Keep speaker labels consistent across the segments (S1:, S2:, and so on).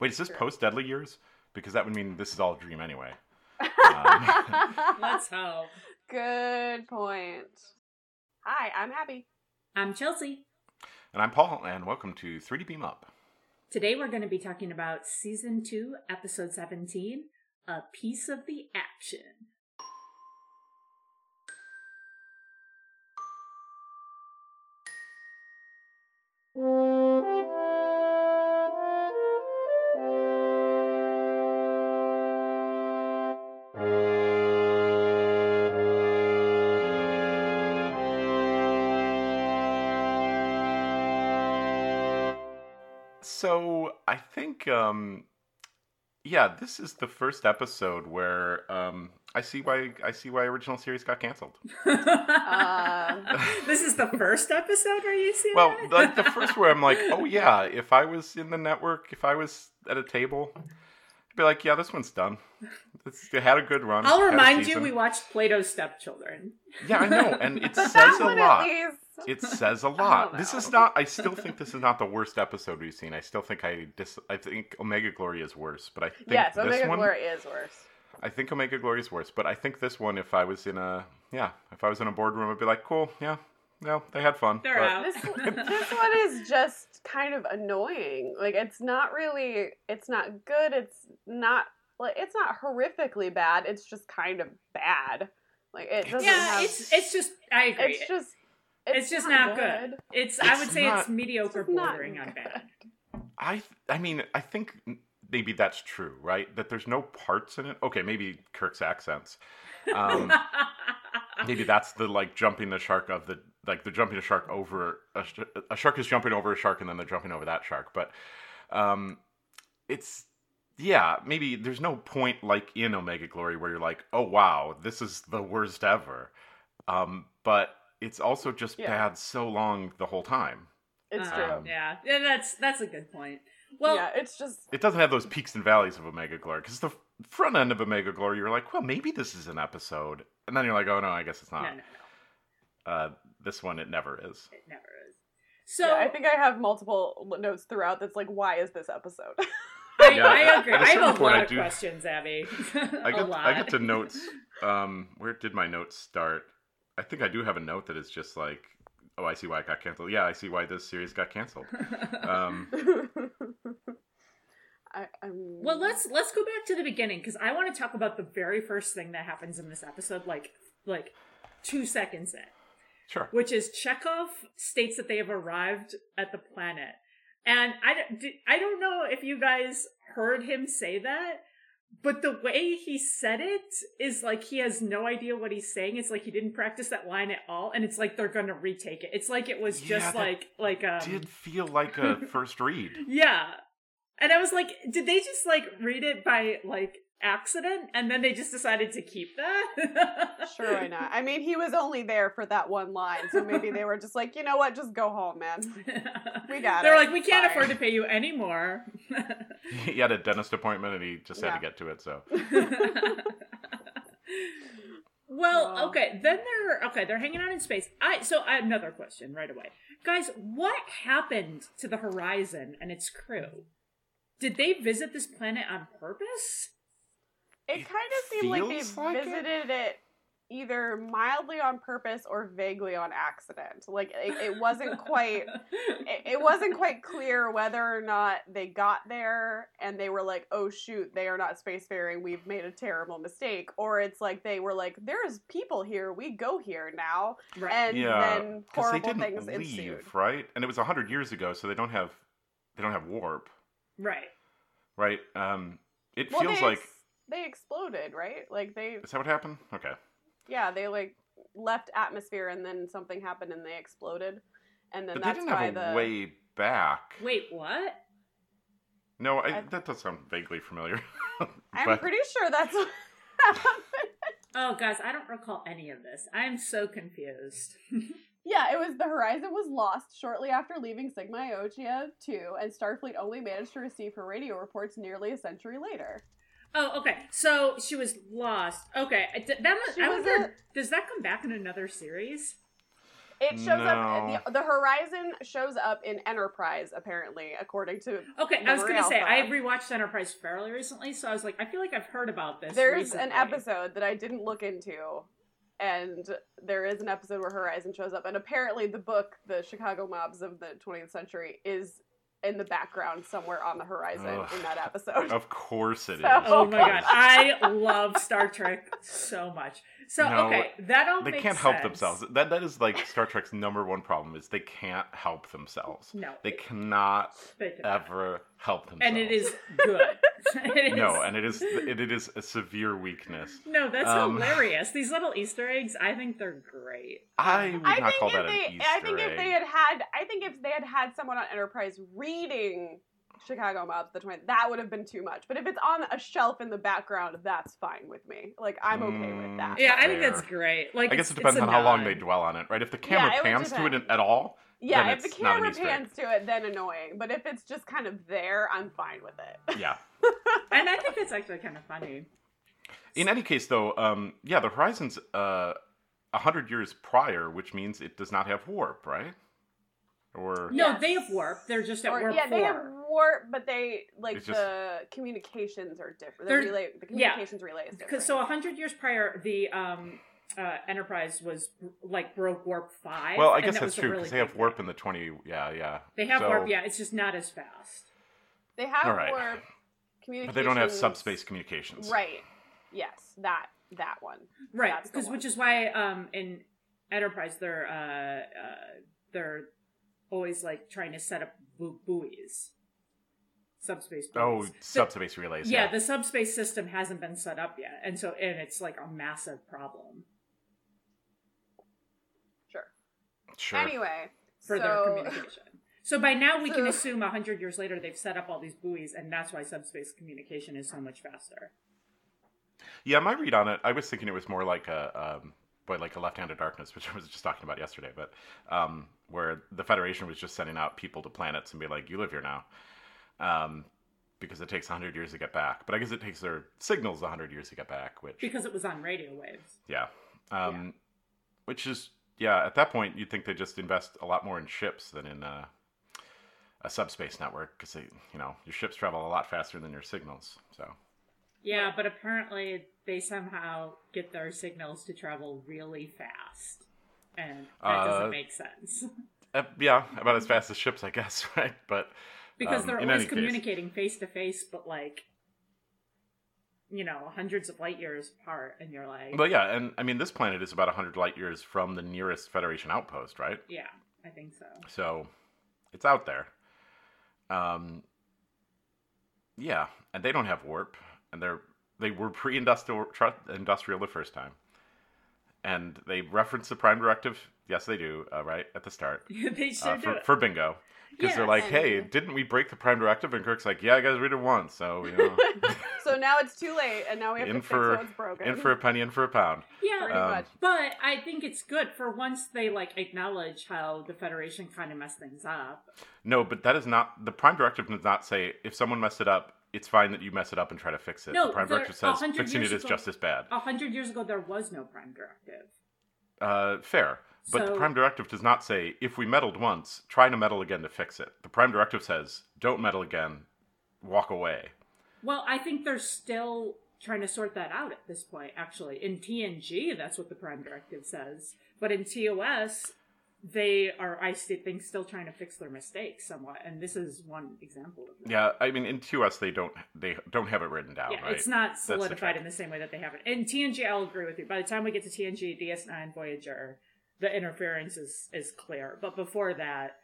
S1: Wait, is this
S2: True.
S1: post Deadly Years? Because that would mean this is all a dream anyway. Um,
S3: Let's hope.
S2: Good point. Hi, I'm Abby.
S3: I'm Chelsea.
S1: and I'm Paul, and welcome to 3D Beam Up.
S3: Today we're going to be talking about season 2, episode 17, A Piece of the Action.
S1: I think, um, yeah, this is the first episode where um, I see why I see why original series got canceled.
S2: Uh,
S3: this is the first episode where you see
S1: Well,
S3: that?
S1: like the first where I'm like, oh yeah, if I was in the network, if I was at a table, I'd be like, yeah, this one's done. It's, it had a good run.
S3: I'll remind you, we watched Plato's Stepchildren.
S1: Yeah, I know, and it says a lot. It says a oh, lot. This is not. I still think this is not the worst episode we've seen. I still think I dis. I think Omega Glory is worse, but I think
S2: yes,
S1: this
S2: Omega
S1: one.
S2: Glory is worse.
S1: I think Omega Glory is worse, but I think this one, if I was in a yeah, if I was in a boardroom, I'd be like, cool, yeah, no, they had fun.
S3: They're
S1: but-
S3: out.
S2: This this one is just kind of annoying. Like it's not really. It's not good. It's not like it's not horrifically bad. It's just kind of bad. Like it doesn't
S3: yeah,
S2: have.
S3: it's it's just I agree.
S2: it's just.
S3: It's, just not good. It's, I would say it's mediocre
S2: It's
S3: bordering on bad.
S1: I I mean, I think maybe that's true, right? That there's no parts in it. Okay, maybe Kirk's accents. Um, maybe that's the like jumping the shark of the like they're jumping a shark over a, a shark is jumping over a shark and then they're jumping over that shark. But um, it's yeah, maybe there's no point like in Omega Glory where you're like, oh wow, this is the worst ever. Um, but it's also just
S2: Yeah.
S1: bad so long the whole time.
S2: It's
S3: Uh,
S2: true.
S1: Um,
S3: yeah, yeah, that's that's a good point. Well,
S2: yeah, it's just.
S1: it doesn't have those peaks and valleys of Omega Glory because the front end of Omega Glory, you're like, well, maybe this is an episode, and then you're like, oh no, I guess it's
S3: no,
S1: not.
S3: no, no,
S1: Uh, this one, it never is.
S3: it never is. So
S2: yeah, I think I have multiple notes throughout. That's like, why is this episode?
S3: I,
S1: Yeah,
S3: I agree.
S1: at a
S3: I have a
S1: point,
S3: lot
S1: I
S3: of
S1: do-
S3: questions, Abby.
S1: I
S3: a
S1: get
S3: lot.
S1: I get to notes. Um, where did my notes start? I think I do have a note that is just like, oh, I see why it got canceled. Yeah, I see why this series got canceled. Um,
S2: I, I'm...
S3: well, let's let's go back to the beginning because I want to talk about the very first thing that happens in this episode, like like two seconds in.
S1: sure.
S3: which is Chekov states that they have arrived at the planet. And I, don't- I don't know if you guys heard him say that, but the way he said it is like he has no idea what he's saying. It's like he didn't practice that line at all, and it's like they're gonna retake it. It's like it was
S1: Yeah,
S3: just like like um
S1: Did feel like a first read.
S3: yeah. And I was like, did they just like read it by like accident and then they just decided to keep that?
S2: Sure, why not? I mean, he was only there for that one line, so maybe they were just like, you know what, just go home, man. We got it.
S3: They're
S2: it.
S3: like, we can't
S2: Fine."
S3: afford to pay you anymore.
S1: he had a dentist appointment and he just had to get to it. So
S3: well,
S2: Wow.
S3: okay, then they're okay, they're hanging out in space. I so I have another question right away. Guys, what happened to the Horizon and its crew? Did they visit this planet on purpose?
S2: It
S1: It
S2: kind of seemed like they
S1: like
S2: visited it. either mildly on purpose or vaguely on accident. Like it, it wasn't quite. It, it wasn't quite clear whether or not they got there and they were like, "Oh shoot, they are not spacefaring. We've made a terrible mistake," or it's like they were like, "There's people here. We go here now."
S3: right.
S2: And
S1: yeah,
S2: then
S1: because they
S2: horrible
S1: didn't
S2: things
S1: leave,
S2: ensued.
S1: right? And it was hundred years ago, so they don't have they don't have warp,
S3: right.
S1: right? Um, it
S2: Well,
S1: feels like
S2: ex- they exploded, right? Like they,
S1: is that what happened? Okay,
S2: yeah, they like left atmosphere and then something happened and they exploded, and then
S1: but they
S2: that's
S1: didn't
S2: why
S1: have a
S2: the
S1: way back.
S3: Wait, what?
S1: No, I,
S2: I-
S1: that does sound vaguely familiar.
S2: I'm
S1: but
S2: pretty sure that's what happened.
S3: Oh, guys, I don't recall any of this. I am so confused.
S2: Yeah, it was the Horizon was lost shortly after leaving Sigma Iotia 2, and Starfleet only managed to receive her radio reports nearly a century later.
S3: Oh, okay. So she was lost. Okay, I- that was. I
S2: was
S3: wonder. Does that come back in another series?
S2: It shows up. The, the Horizon shows up in Enterprise, apparently, according to.
S3: Okay, I was gonna say I rewatched Enterprise fairly recently, so I was like, I feel like I've heard about this.
S2: There's an episode that I didn't look into, and there is an episode where Horizon shows up, and apparently the book, The Chicago Mobs of the 20th Century, is in the background somewhere on the horizon
S1: Ugh.
S2: in that episode.
S1: Of course it is.
S2: So-
S3: Oh my god, I love Star Trek so much. So
S1: No,
S3: okay, that all
S1: they
S3: makes
S1: can't help themselves. That that is like Star Trek's number one problem is they can't help themselves.
S3: No,
S1: They cannot
S3: they
S1: ever help themselves.
S3: and it is good. It
S1: no, and it is it, it is a severe weakness.
S3: no, that's
S1: um,
S3: hilarious. These little Easter eggs, I think they're great.
S1: I would
S2: I
S1: not call
S2: think
S1: that
S2: if
S1: an
S2: they,
S1: Easter
S2: I think
S1: egg.
S2: if they had had, I think if they had had someone on Enterprise reading Chicago Mobs, the twin, that would have been too much. But if it's on a shelf in the background, that's fine with me. Like I'm okay mm, with hmm, that.
S3: Yeah, I think that's great. Like
S1: I guess it depends on how long they dwell on it, right? If the camera
S2: yeah,
S1: pans to it at all.
S2: Yeah, if the camera pans to it, then annoying. But if it's just kind of there, I'm fine with it.
S1: Yeah.
S3: and I think it's actually kind of funny.
S1: In any case, though, um, yeah, the Horizon's uh, 100 years prior, which means it does not have warp, right? Or
S3: No,
S2: yes.
S3: they have warp. They're just at
S2: or,
S3: warp
S2: yeah,
S3: 4
S2: war, but they like the communications are different. The, relay, the communications yeah. relay is different.
S3: So hundred years prior, the um, uh, Enterprise was like broke warp five.
S1: Well, I guess
S3: that
S1: that's true because really
S3: they
S1: have warp
S3: thing.
S1: in the twenty. Yeah, yeah.
S3: They have
S1: so...
S3: warp. Yeah, it's just not as fast.
S2: They have
S1: right.
S2: warp communications,
S1: but they don't have subspace communications.
S2: Right. Yes, that that one.
S3: Right, because which is why um, in Enterprise they're uh, uh, they're always like trying to set up buoys subspace
S1: Oh,
S3: buoys.
S1: Subspace relays.
S3: yeah,
S1: Yeah.
S3: the subspace system hasn't been set up yet, and so and it's like a massive problem
S2: Sure.
S1: sure.
S2: Anyway,
S3: for
S2: so
S3: their communication. So by now we can assume a hundred years later they've set up all these buoys, and that's why subspace communication is so much faster.
S1: Yeah, my read on it, I was thinking it was more like a, um, boy, like a Left Hand of Darkness, which I was just talking about yesterday, but um, where the Federation was just sending out people to planets and be like, "You live here now," um, because it takes hundred years to get back. But I guess it takes their signals hundred years to get back, which
S3: Because it was on radio waves.
S1: yeah, um, which is yeah. At that point, you'd think they just invest a lot more in ships than in uh, a subspace network because you know, your ships travel a lot faster than your signals. So
S3: Yeah, but apparently they somehow get their signals to travel really fast. And that
S1: Uh,
S3: doesn't make sense.
S1: uh, yeah, about as fast as ships, I guess, right? But
S3: Because
S1: um,
S3: they're always communicating face to face, but like, you know, hundreds of light years apart. And you're like,
S1: But yeah, and I mean, this planet is about 100 light years from the nearest Federation outpost, right?
S3: yeah, I think so.
S1: So it's out there. Um, yeah, and they don't have warp, and they're they were pre-industrial industrial the first time, and they reference the Prime Directive. Yes, they do. Uh, right at the start
S3: they sure
S1: uh,
S3: do
S1: for,
S3: it.
S1: for bingo. Because they're like, hey, didn't we break the Prime Directive? And Kirk's like, yeah, I guys read it once, so you know,
S2: so now it's too late, and now we have
S1: in
S2: to fix
S1: for
S2: what's broken.
S1: in for a penny, in for a pound.
S3: yeah,
S2: pretty
S1: Um,
S2: much.
S3: but I think it's good for once they like acknowledge how the Federation kind of messed things up.
S1: No, but that is not the prime directive does not say if someone messed it up, it's fine that you mess it up and try to fix it.
S3: No,
S1: the prime
S3: there-
S1: directive says
S3: 100
S1: fixing it
S3: years
S1: is just as bad.
S3: A hundred years ago, there was no Prime Directive.
S1: Uh, fair. But the prime directive does not say if we meddled once, try to meddle again to fix it. The prime directive says don't meddle again, walk away.
S3: Well, I think they're still trying to sort that out at this point, actually. In TNG, that's what the Prime Directive says. But in TOS, they are, I think, still trying to fix their mistakes somewhat. And this is one example of that.
S1: Yeah, I mean in TOS they don't they don't have it written down,
S3: Yeah,
S1: right?
S3: it's not solidified
S1: trick.
S3: in the same way that they have it. In TNG, I'll agree with you. By the time we get to TNG, DS9, Voyager, the interference is, is clear. But before that,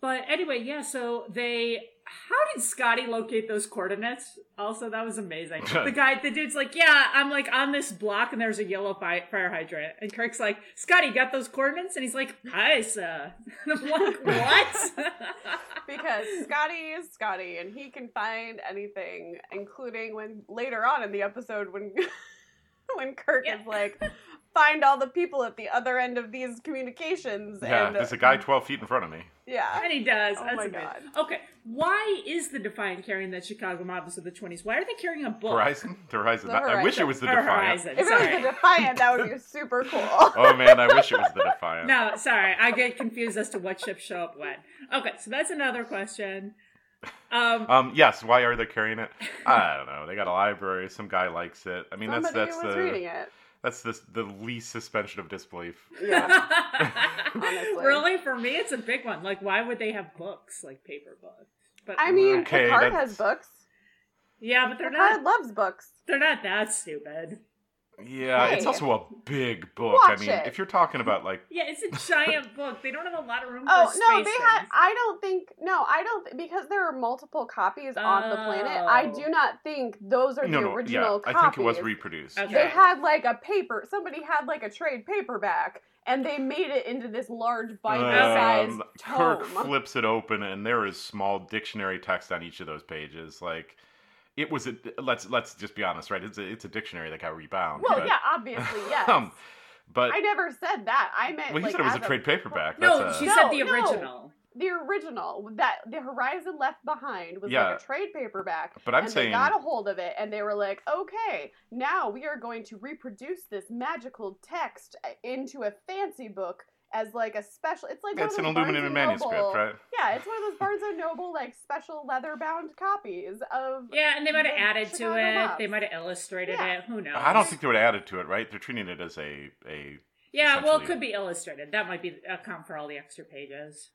S3: but anyway, yeah, so they. How did Scotty locate those coordinates? Also, that was amazing. the guy, the dude's like, yeah, I'm like on this block and there's a yellow fi- fire hydrant. And Kirk's like, Scotty, got those coordinates? And he's like, nice. Uh. And I'm like, what?
S2: because Scotty is Scotty, and he can find anything, including when later on in the episode when when Kirk
S3: Yeah.
S2: is like, find all the people at the other end of these communications.
S1: Yeah,
S2: and,
S1: there's a guy 12 feet in front of me.
S2: Yeah.
S3: And he does.
S2: Oh
S3: That's
S2: my
S3: amazing.
S2: God.
S3: Okay, why is the Defiant carrying the Chicago Mobs of the 20s? Why are they carrying a book?
S1: Horizon? The Horizon.
S2: The
S1: I wish it was the
S3: Or
S1: Defiant.
S3: Horizon.
S2: If it was the Defiant, that would be super cool.
S1: Oh man, I wish it was the Defiant.
S3: No, sorry, I get confused as to what ships show up when. Okay, so that's another question. Um,
S1: Um, yes, why are they carrying it? I don't know. They got a library. Some guy likes it. I mean, that's that's
S2: was
S1: the
S2: reading it.
S1: That's the the least suspension of disbelief.
S2: Yeah.
S3: really, for me, it's a big one. Like, why would they have books, like paper books? But
S2: I mean,
S1: Okay,
S2: Picard
S1: that's-
S2: has books.
S3: yeah, but they're
S2: Picard
S3: not.
S2: loves books.
S3: They're not that stupid.
S1: Yeah, it's also a big book. I mean,
S2: it.
S1: if you're talking about like
S3: Yeah, it's a giant book. They don't have a lot of room
S2: Oh
S3: for
S2: no,
S3: space
S2: they had. I don't think. No, I don't th- because there are multiple copies on the planet. I
S3: Oh.
S2: do not think those are
S1: no,
S2: the
S1: no,
S2: original
S1: yeah,
S2: copies.
S1: I think it was reproduced.
S3: Okay.
S2: They had like a paper. Somebody had like a trade paperback, and they made it into this large binder-sized
S1: Um,
S2: tome.
S1: Kirk flips it open, and there is small dictionary text on each of those pages. Like, it was a let's let's just be honest, right? It's a it's a dictionary that got rebound.
S2: well,
S1: but,
S2: yeah, obviously, yes.
S1: um, but
S2: I never said that. I meant
S1: well, he
S2: like,
S1: said it was
S2: as
S1: a trade paperback.
S3: no,
S1: That's a,
S3: she said the
S2: no.
S3: original.
S2: the original that the Horizon Left Behind was
S1: Yeah.
S2: like a trade paperback.
S1: But I'm
S2: and
S1: saying
S2: they got a hold of it and they were like, okay, now we are going to reproduce this magical text into a fancy book as like a special. It's like one
S1: it's
S2: of
S1: an
S2: those Barnes
S1: manuscript,
S2: Noble-
S1: right?
S2: Yeah, it's one of those Barnes and Noble like special leather bound copies of.
S3: Yeah, and they might have
S2: The
S3: added to it.
S2: Mobs.
S3: They might have illustrated
S2: Yeah.
S3: it. Who knows?
S1: I don't think they would have added to it, right? They're treating it as a a
S3: Yeah, well, it could be illustrated. That might be uh, account for all the extra pages.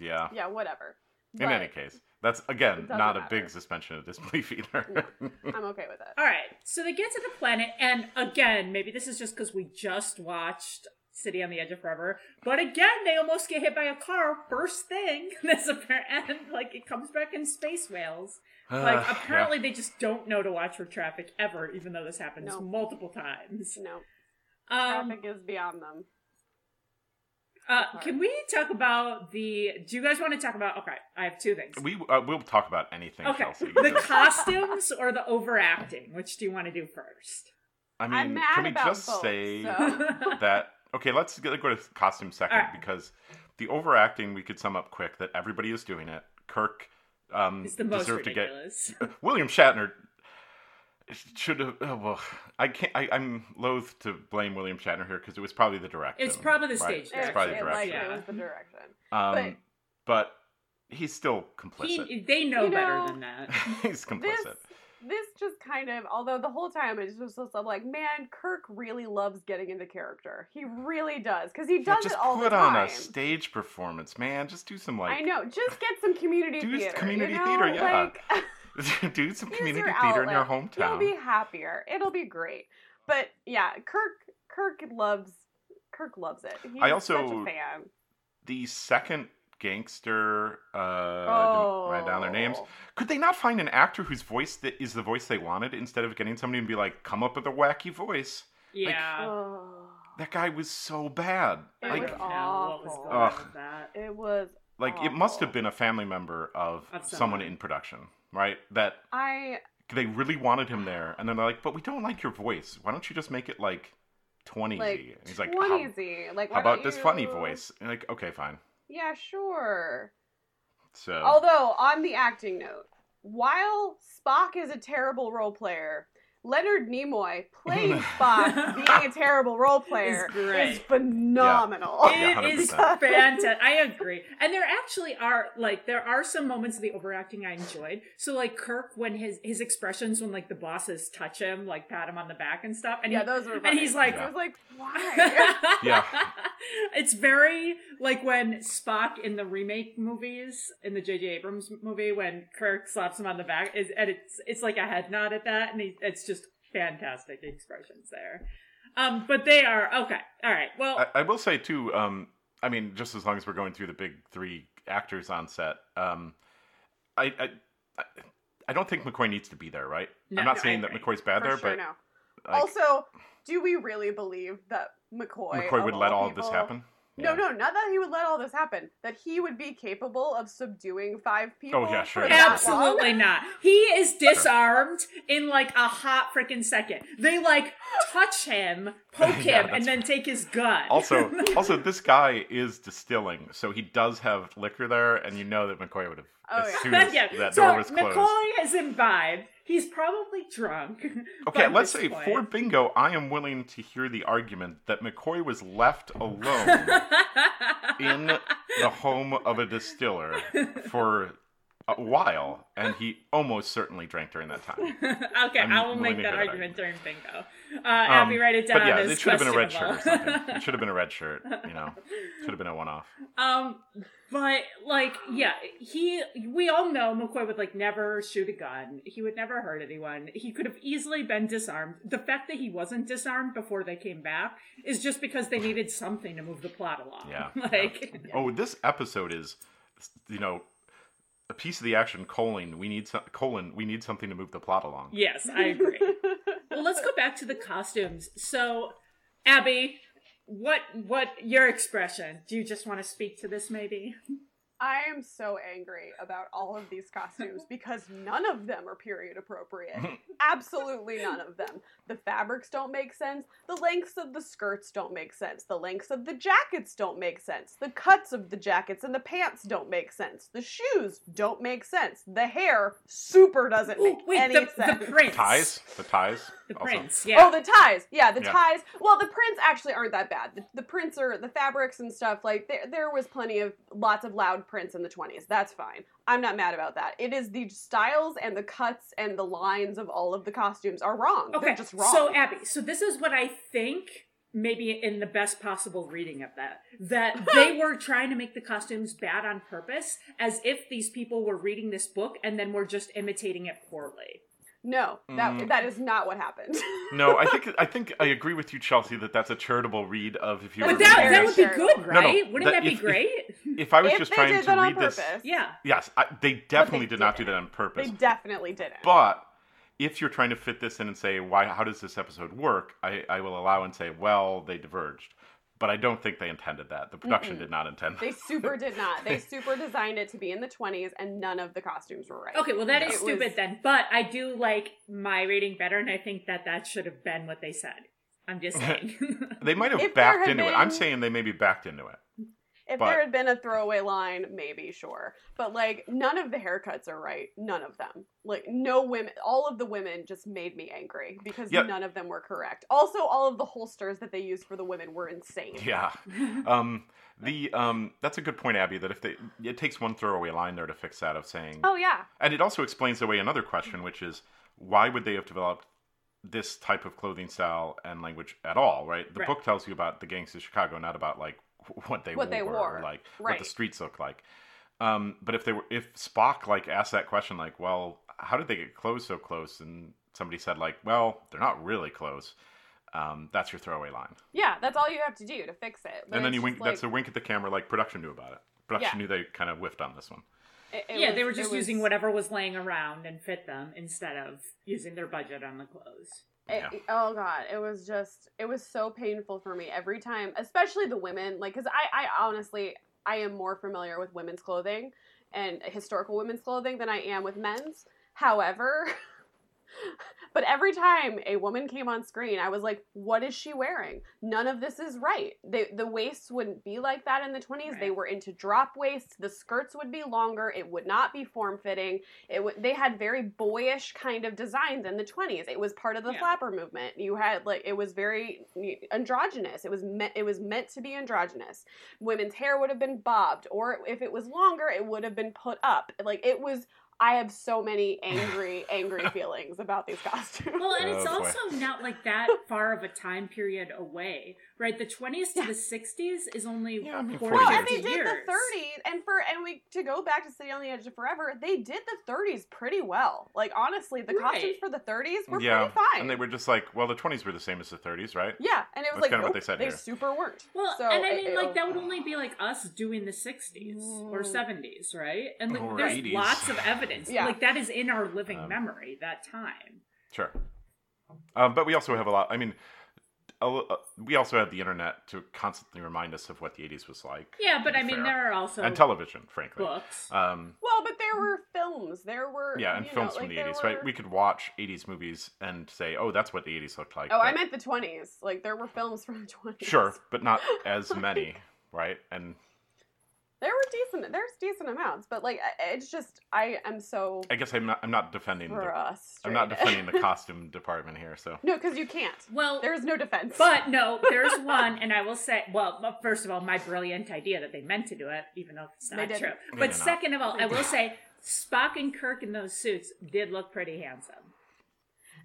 S1: yeah.
S2: Yeah, whatever.
S1: In
S2: But
S1: any case, that's again
S2: doesn't
S1: not a
S2: matter.
S1: big suspension of disbelief either.
S2: I'm okay with it.
S3: All right, so they get to the planet, and again, maybe this is just because we just watched City on the Edge of Forever, but again, they almost get hit by a car first thing. This apparent, and like it comes back in space whales. Like
S1: Uh, yeah.
S3: apparently, they just don't know to watch for traffic ever, even though this happens
S2: No.
S3: multiple times.
S2: No,
S3: Um,
S2: traffic is beyond them.
S3: uh, can we talk about the? Do you guys want to talk about? Okay, I have two things.
S1: we uh, we'll talk about anything,
S3: Okay,
S1: Chelsea.
S3: the costumes or the overacting? Which do you want to do first?
S1: I mean,
S2: I'm mad
S1: can we
S2: about
S1: just
S2: both,
S1: say
S2: so-
S1: that? Okay, let's go go to costume second
S3: All right.
S1: because the overacting we could sum up quick that everybody is doing it. Kirk um,
S3: It's the most
S1: deserved to get
S3: ridiculous.
S1: William Shatner should have. Oh, well, I can't. I, I'm loath to blame William Shatner here because it was probably the direction.
S3: It's probably the
S1: right?
S3: stage
S1: It's probably the
S2: it, like,
S1: direction.
S2: it was the direction.
S1: Um,
S2: but-
S1: but he's still complicit.
S3: He, they know
S2: You
S3: better than that.
S1: he's complicit.
S2: This this just kind of although the whole time it's just just like man Kirk really loves getting into character. He really does because he
S1: Yeah,
S2: does
S1: just
S2: it all the time.
S1: Just put on a stage performance, man. Just do some like
S2: I know. Just get some community
S1: Do
S2: theater.
S1: community
S2: you know?
S1: theater, yeah.
S2: Like,
S1: do some community theater in your
S2: hometown. You'll be happier. It'll be great. But yeah, Kirk Kirk loves Kirk loves it. He's
S1: I also-
S2: fan.
S1: The second gangster, uh, I didn't write down their names.
S2: Oh.
S1: Could they not find an actor whose voice that is the voice they wanted instead of getting somebody and be like, come up with a wacky voice?
S3: Yeah.
S2: Oh.
S1: That guy was so bad.
S2: It
S1: like,
S2: was
S3: don't what was
S2: awful.
S3: going
S1: Ugh.
S3: that.
S2: It was
S1: like it must have been a family member of,
S3: Of
S1: someone
S3: someone.
S1: in production, right? That
S2: I
S1: they really wanted him there, and then they're like, but we don't like your voice. Why don't you just make it like twenty?
S2: like
S1: He's like,
S2: one
S1: how,
S2: easy. Like
S1: how about
S2: don't
S1: this funny voice? And like, okay, fine.
S2: Yeah, sure.
S1: So
S2: Although on the acting note, while Spock is a terrible role player, Leonard Nimoy playing Spock being a terrible role player
S3: Is great.
S2: is phenomenal.
S1: Yeah,
S3: It is
S1: 100%.
S3: fantastic. I agree. And there actually are like there are some moments of the overacting I enjoyed. So like Kirk when his his expressions when like the bosses touch him, like pat him on the back and stuff, and
S2: yeah,
S3: he,
S2: those were.
S3: and he's like,
S2: I was like, why?
S1: Yeah.
S3: it's very like when Spock in the remake movies, in the J.J. Abrams movie, when Kirk slaps him on the back, is and it's it's like a head nod at that, and he, it's just fantastic expressions there. Um, but they are okay. All right. Well,
S1: I, I will say too. Um, I mean, just as long as we're going through the big three actors on set, um, I, I, I, I don't think McCoy needs to be there, right?
S3: No,
S1: I'm not
S3: no,
S1: saying that. McCoy's bad
S2: For
S1: there,
S2: sure,
S1: but
S2: no.
S1: like,
S2: also, do we really believe that McCoy
S1: McCoy would let all
S2: all
S1: of this
S2: people-
S1: happen.
S2: No, no, not that he would let all this happen. That he would be capable of subduing five people.
S1: Oh, yeah, sure,
S2: for
S1: yeah.
S2: that.
S3: Absolutely not. He is disarmed in like a hot freaking second. They like touch him, poke
S1: Yeah,
S3: him, and then take his gun.
S1: Also, also, this guy is distilling, so he does have liquor there, and you know that McCoy would have
S2: Oh,
S1: as
S2: yeah.
S1: soon as
S3: yeah.
S1: that
S3: so
S1: door was closed.
S3: McCoy has imbibed. He's probably drunk.
S1: Okay, let's say
S3: point.
S1: for bingo, I am willing to hear the argument that McCoy was left alone in the home of a distiller for a while, and he almost certainly drank during that time.
S3: okay,
S1: I'm
S3: I will make that
S1: that
S3: argument during bingo. Uh, Abby,
S1: Um,
S3: write it down.
S1: But yeah, it should have been a red shirt or something. It should have been a red shirt. You know, should have been a one-off.
S3: Um, but like, yeah, he. We all know McCoy would like never shoot a gun. He would never hurt anyone. He could have easily been disarmed. The fact that he wasn't disarmed before they came back is just because they needed something to move the plot along.
S1: Yeah.
S3: like.
S1: Oh, this episode is, you know, a piece of the action. Colon, we need some, colon, we need something to move the plot along.
S3: Yes, I agree. well, let's go back to the costumes. So, Abby, what what your expression? Do you just want to speak to this maybe?
S2: I am so angry about all of these costumes because none of them are period appropriate. Absolutely none of them. The fabrics don't make sense. The lengths of the skirts don't make sense. The lengths of the jackets don't make sense. The cuts of the jackets and the pants don't make sense. The shoes don't make sense. The hair super doesn't
S3: Ooh,
S2: make
S3: wait,
S2: any
S3: the,
S2: sense.
S3: the prince.
S1: Ties, the ties.
S3: The
S1: also.
S3: prince, oh, yeah.
S2: Oh, the ties. Yeah, the
S1: Yeah.
S2: ties. Well, the prints actually aren't that bad. The, the prints are the fabrics and stuff. Like there, there was plenty of lots of loud prints in the twenties. That's fine. I'm not mad about that. It is the styles and the cuts and the lines of all of the costumes are wrong.
S3: okay,
S2: They're just wrong.
S3: so Abby, so this is what I think. Maybe in the best possible reading of that, that they were trying to make the costumes bad on purpose, as if these people were reading this book and then were just imitating it poorly.
S2: No, that
S1: Mm.
S2: that is not what happened.
S1: No, I think I think I agree with you, Chelsea, that that's a charitable read of if you were
S3: But that,
S1: reading
S3: that would be good,
S1: No, no.
S3: Wouldn't
S1: that-
S3: that, be
S1: if- if-
S3: great?
S1: If I was
S2: if
S1: just
S2: they
S1: trying
S2: did
S1: to
S2: that on
S1: read
S2: purpose,
S1: this,
S3: yeah.
S1: yes, I, they definitely
S2: they
S1: did not do that on purpose.
S2: they definitely didn't.
S1: But if you're trying to fit this in and say, why, how does this episode work? I, I will allow and say, well, they diverged. But I don't think they intended that. The production
S2: Mm-mm.
S1: did not intend that.
S2: they super did not. They super designed it to be in the twenties, and none of the costumes were right.
S3: Okay, well that is
S2: It
S3: stupid
S2: was-
S3: then. But I do like my rating better, and I think that that should have been what they said. I'm just saying.
S1: They might have
S2: If
S1: backed
S2: had
S1: into it. I'm saying they maybe backed into it.
S2: If
S1: But-
S2: there had been a throwaway line, maybe sure. But like none of the haircuts are right. None of them. Like no women all of the women just made me angry because
S1: Yeah.
S2: none of them were correct. Also all of the holsters that they used for the women were insane.
S1: Yeah. Um, the um, that's a good point, Abby. That if they, it takes one throwaway line there to fix that of saying,
S2: Oh yeah.
S1: and it also explains away another question, which is why would they have developed this type of clothing style and language at all? Right. The
S3: Right.
S1: book tells you about the gangs of Chicago, not about like what they
S2: What
S1: wore,
S2: they wore.
S1: or like what the streets look like. Um, but if they were, if Spock like asked that question, like, well, how did they get clothes so close? And somebody said, like, well, they're not really close. Um, that's your throwaway line.
S2: Yeah, that's all you have to do to fix it. But
S1: and then you wink.
S2: just
S1: That's a wink at the camera, like production knew about it. Production
S2: Yeah.
S1: knew they kind of whiffed on this one.
S2: it- it
S3: yeah,
S2: was-
S3: they were
S2: it
S3: just
S2: was-
S3: using whatever was laying around and fit them instead of using their budget on the clothes.
S2: It,
S1: Yeah.
S2: Oh god, it was just it was so painful for me every time, especially the women. Like, cause I I honestly I am more familiar with women's clothing and historical women's clothing than I am with men's. However, but every time a woman came on screen, I was like, what is she wearing? None of this is right. They, the waists wouldn't be like that in the 20s. They were into drop waists. The skirts would be longer. It would not be form fitting. It would they had very boyish kind of designs in the 20s. It was part of the
S3: Yeah.
S2: flapper movement. You had like it was very androgynous. It was meant it was meant to be androgynous. Women's hair would have been bobbed or if it was longer, it would have been put up. Like it was I have so many angry angry feelings about these costumes.
S3: Well, and it's
S1: Oh,
S3: also not like that far of a time period away, right? The 20s to the 60s is only
S1: Yeah, I mean,
S3: 40
S2: No,
S1: 40
S2: and they did
S3: years.
S2: the 30s, and for and we to go back to City on the Edge of Forever, they did the 30s pretty well. Like honestly, the
S3: Right.
S2: costumes for the 30s were
S1: yeah,
S2: pretty fine.
S1: and they were just like, well, the 20s were the same as the 30s, right?
S2: yeah, and it was
S1: That's
S2: like
S1: kinda what they said
S2: they
S1: here.
S2: super weren't.
S3: Well,
S2: So
S3: and I
S2: it-
S3: mean, like
S2: it-
S3: that would only be like us doing the '60s or
S2: Mm.
S3: '70s, right? And like,
S1: Or
S3: there's
S1: 80s.
S3: lots of evidence.
S2: Yeah.
S3: Like that is in our living
S1: Um,
S3: memory. That time.
S1: Sure. Um, but we also have a lot. I mean, uh, we also had the internet to constantly remind us of what the 80s was like.
S3: Yeah, but I mean,
S1: fair.
S3: there are also
S1: and television, frankly.
S3: books.
S1: Um,
S2: Well, but there were films. There were
S1: yeah, and films
S2: know,
S1: from
S2: like,
S1: the
S2: there
S1: 80s, right? We could watch 80s movies and say, "Oh, that's what the 80s looked like."
S2: Oh, I meant the twenties. Like there were films from the twenties.
S1: sure, but not as many, right? And
S2: There were decent. There's decent amounts, but like it's just I am so
S1: I guess I'm not. I'm not defending.
S2: for
S1: The,
S2: us.
S1: I'm not defending the costume department here. So
S2: no, because you can't.
S3: well,
S2: There's no defense.
S3: But no, there's one, and I will say, well, first of all, my brilliant idea that they meant to do it, even though it's not true.
S1: They
S3: But
S1: did not.
S3: second of all, I will say Spock and Kirk in those suits did look pretty handsome.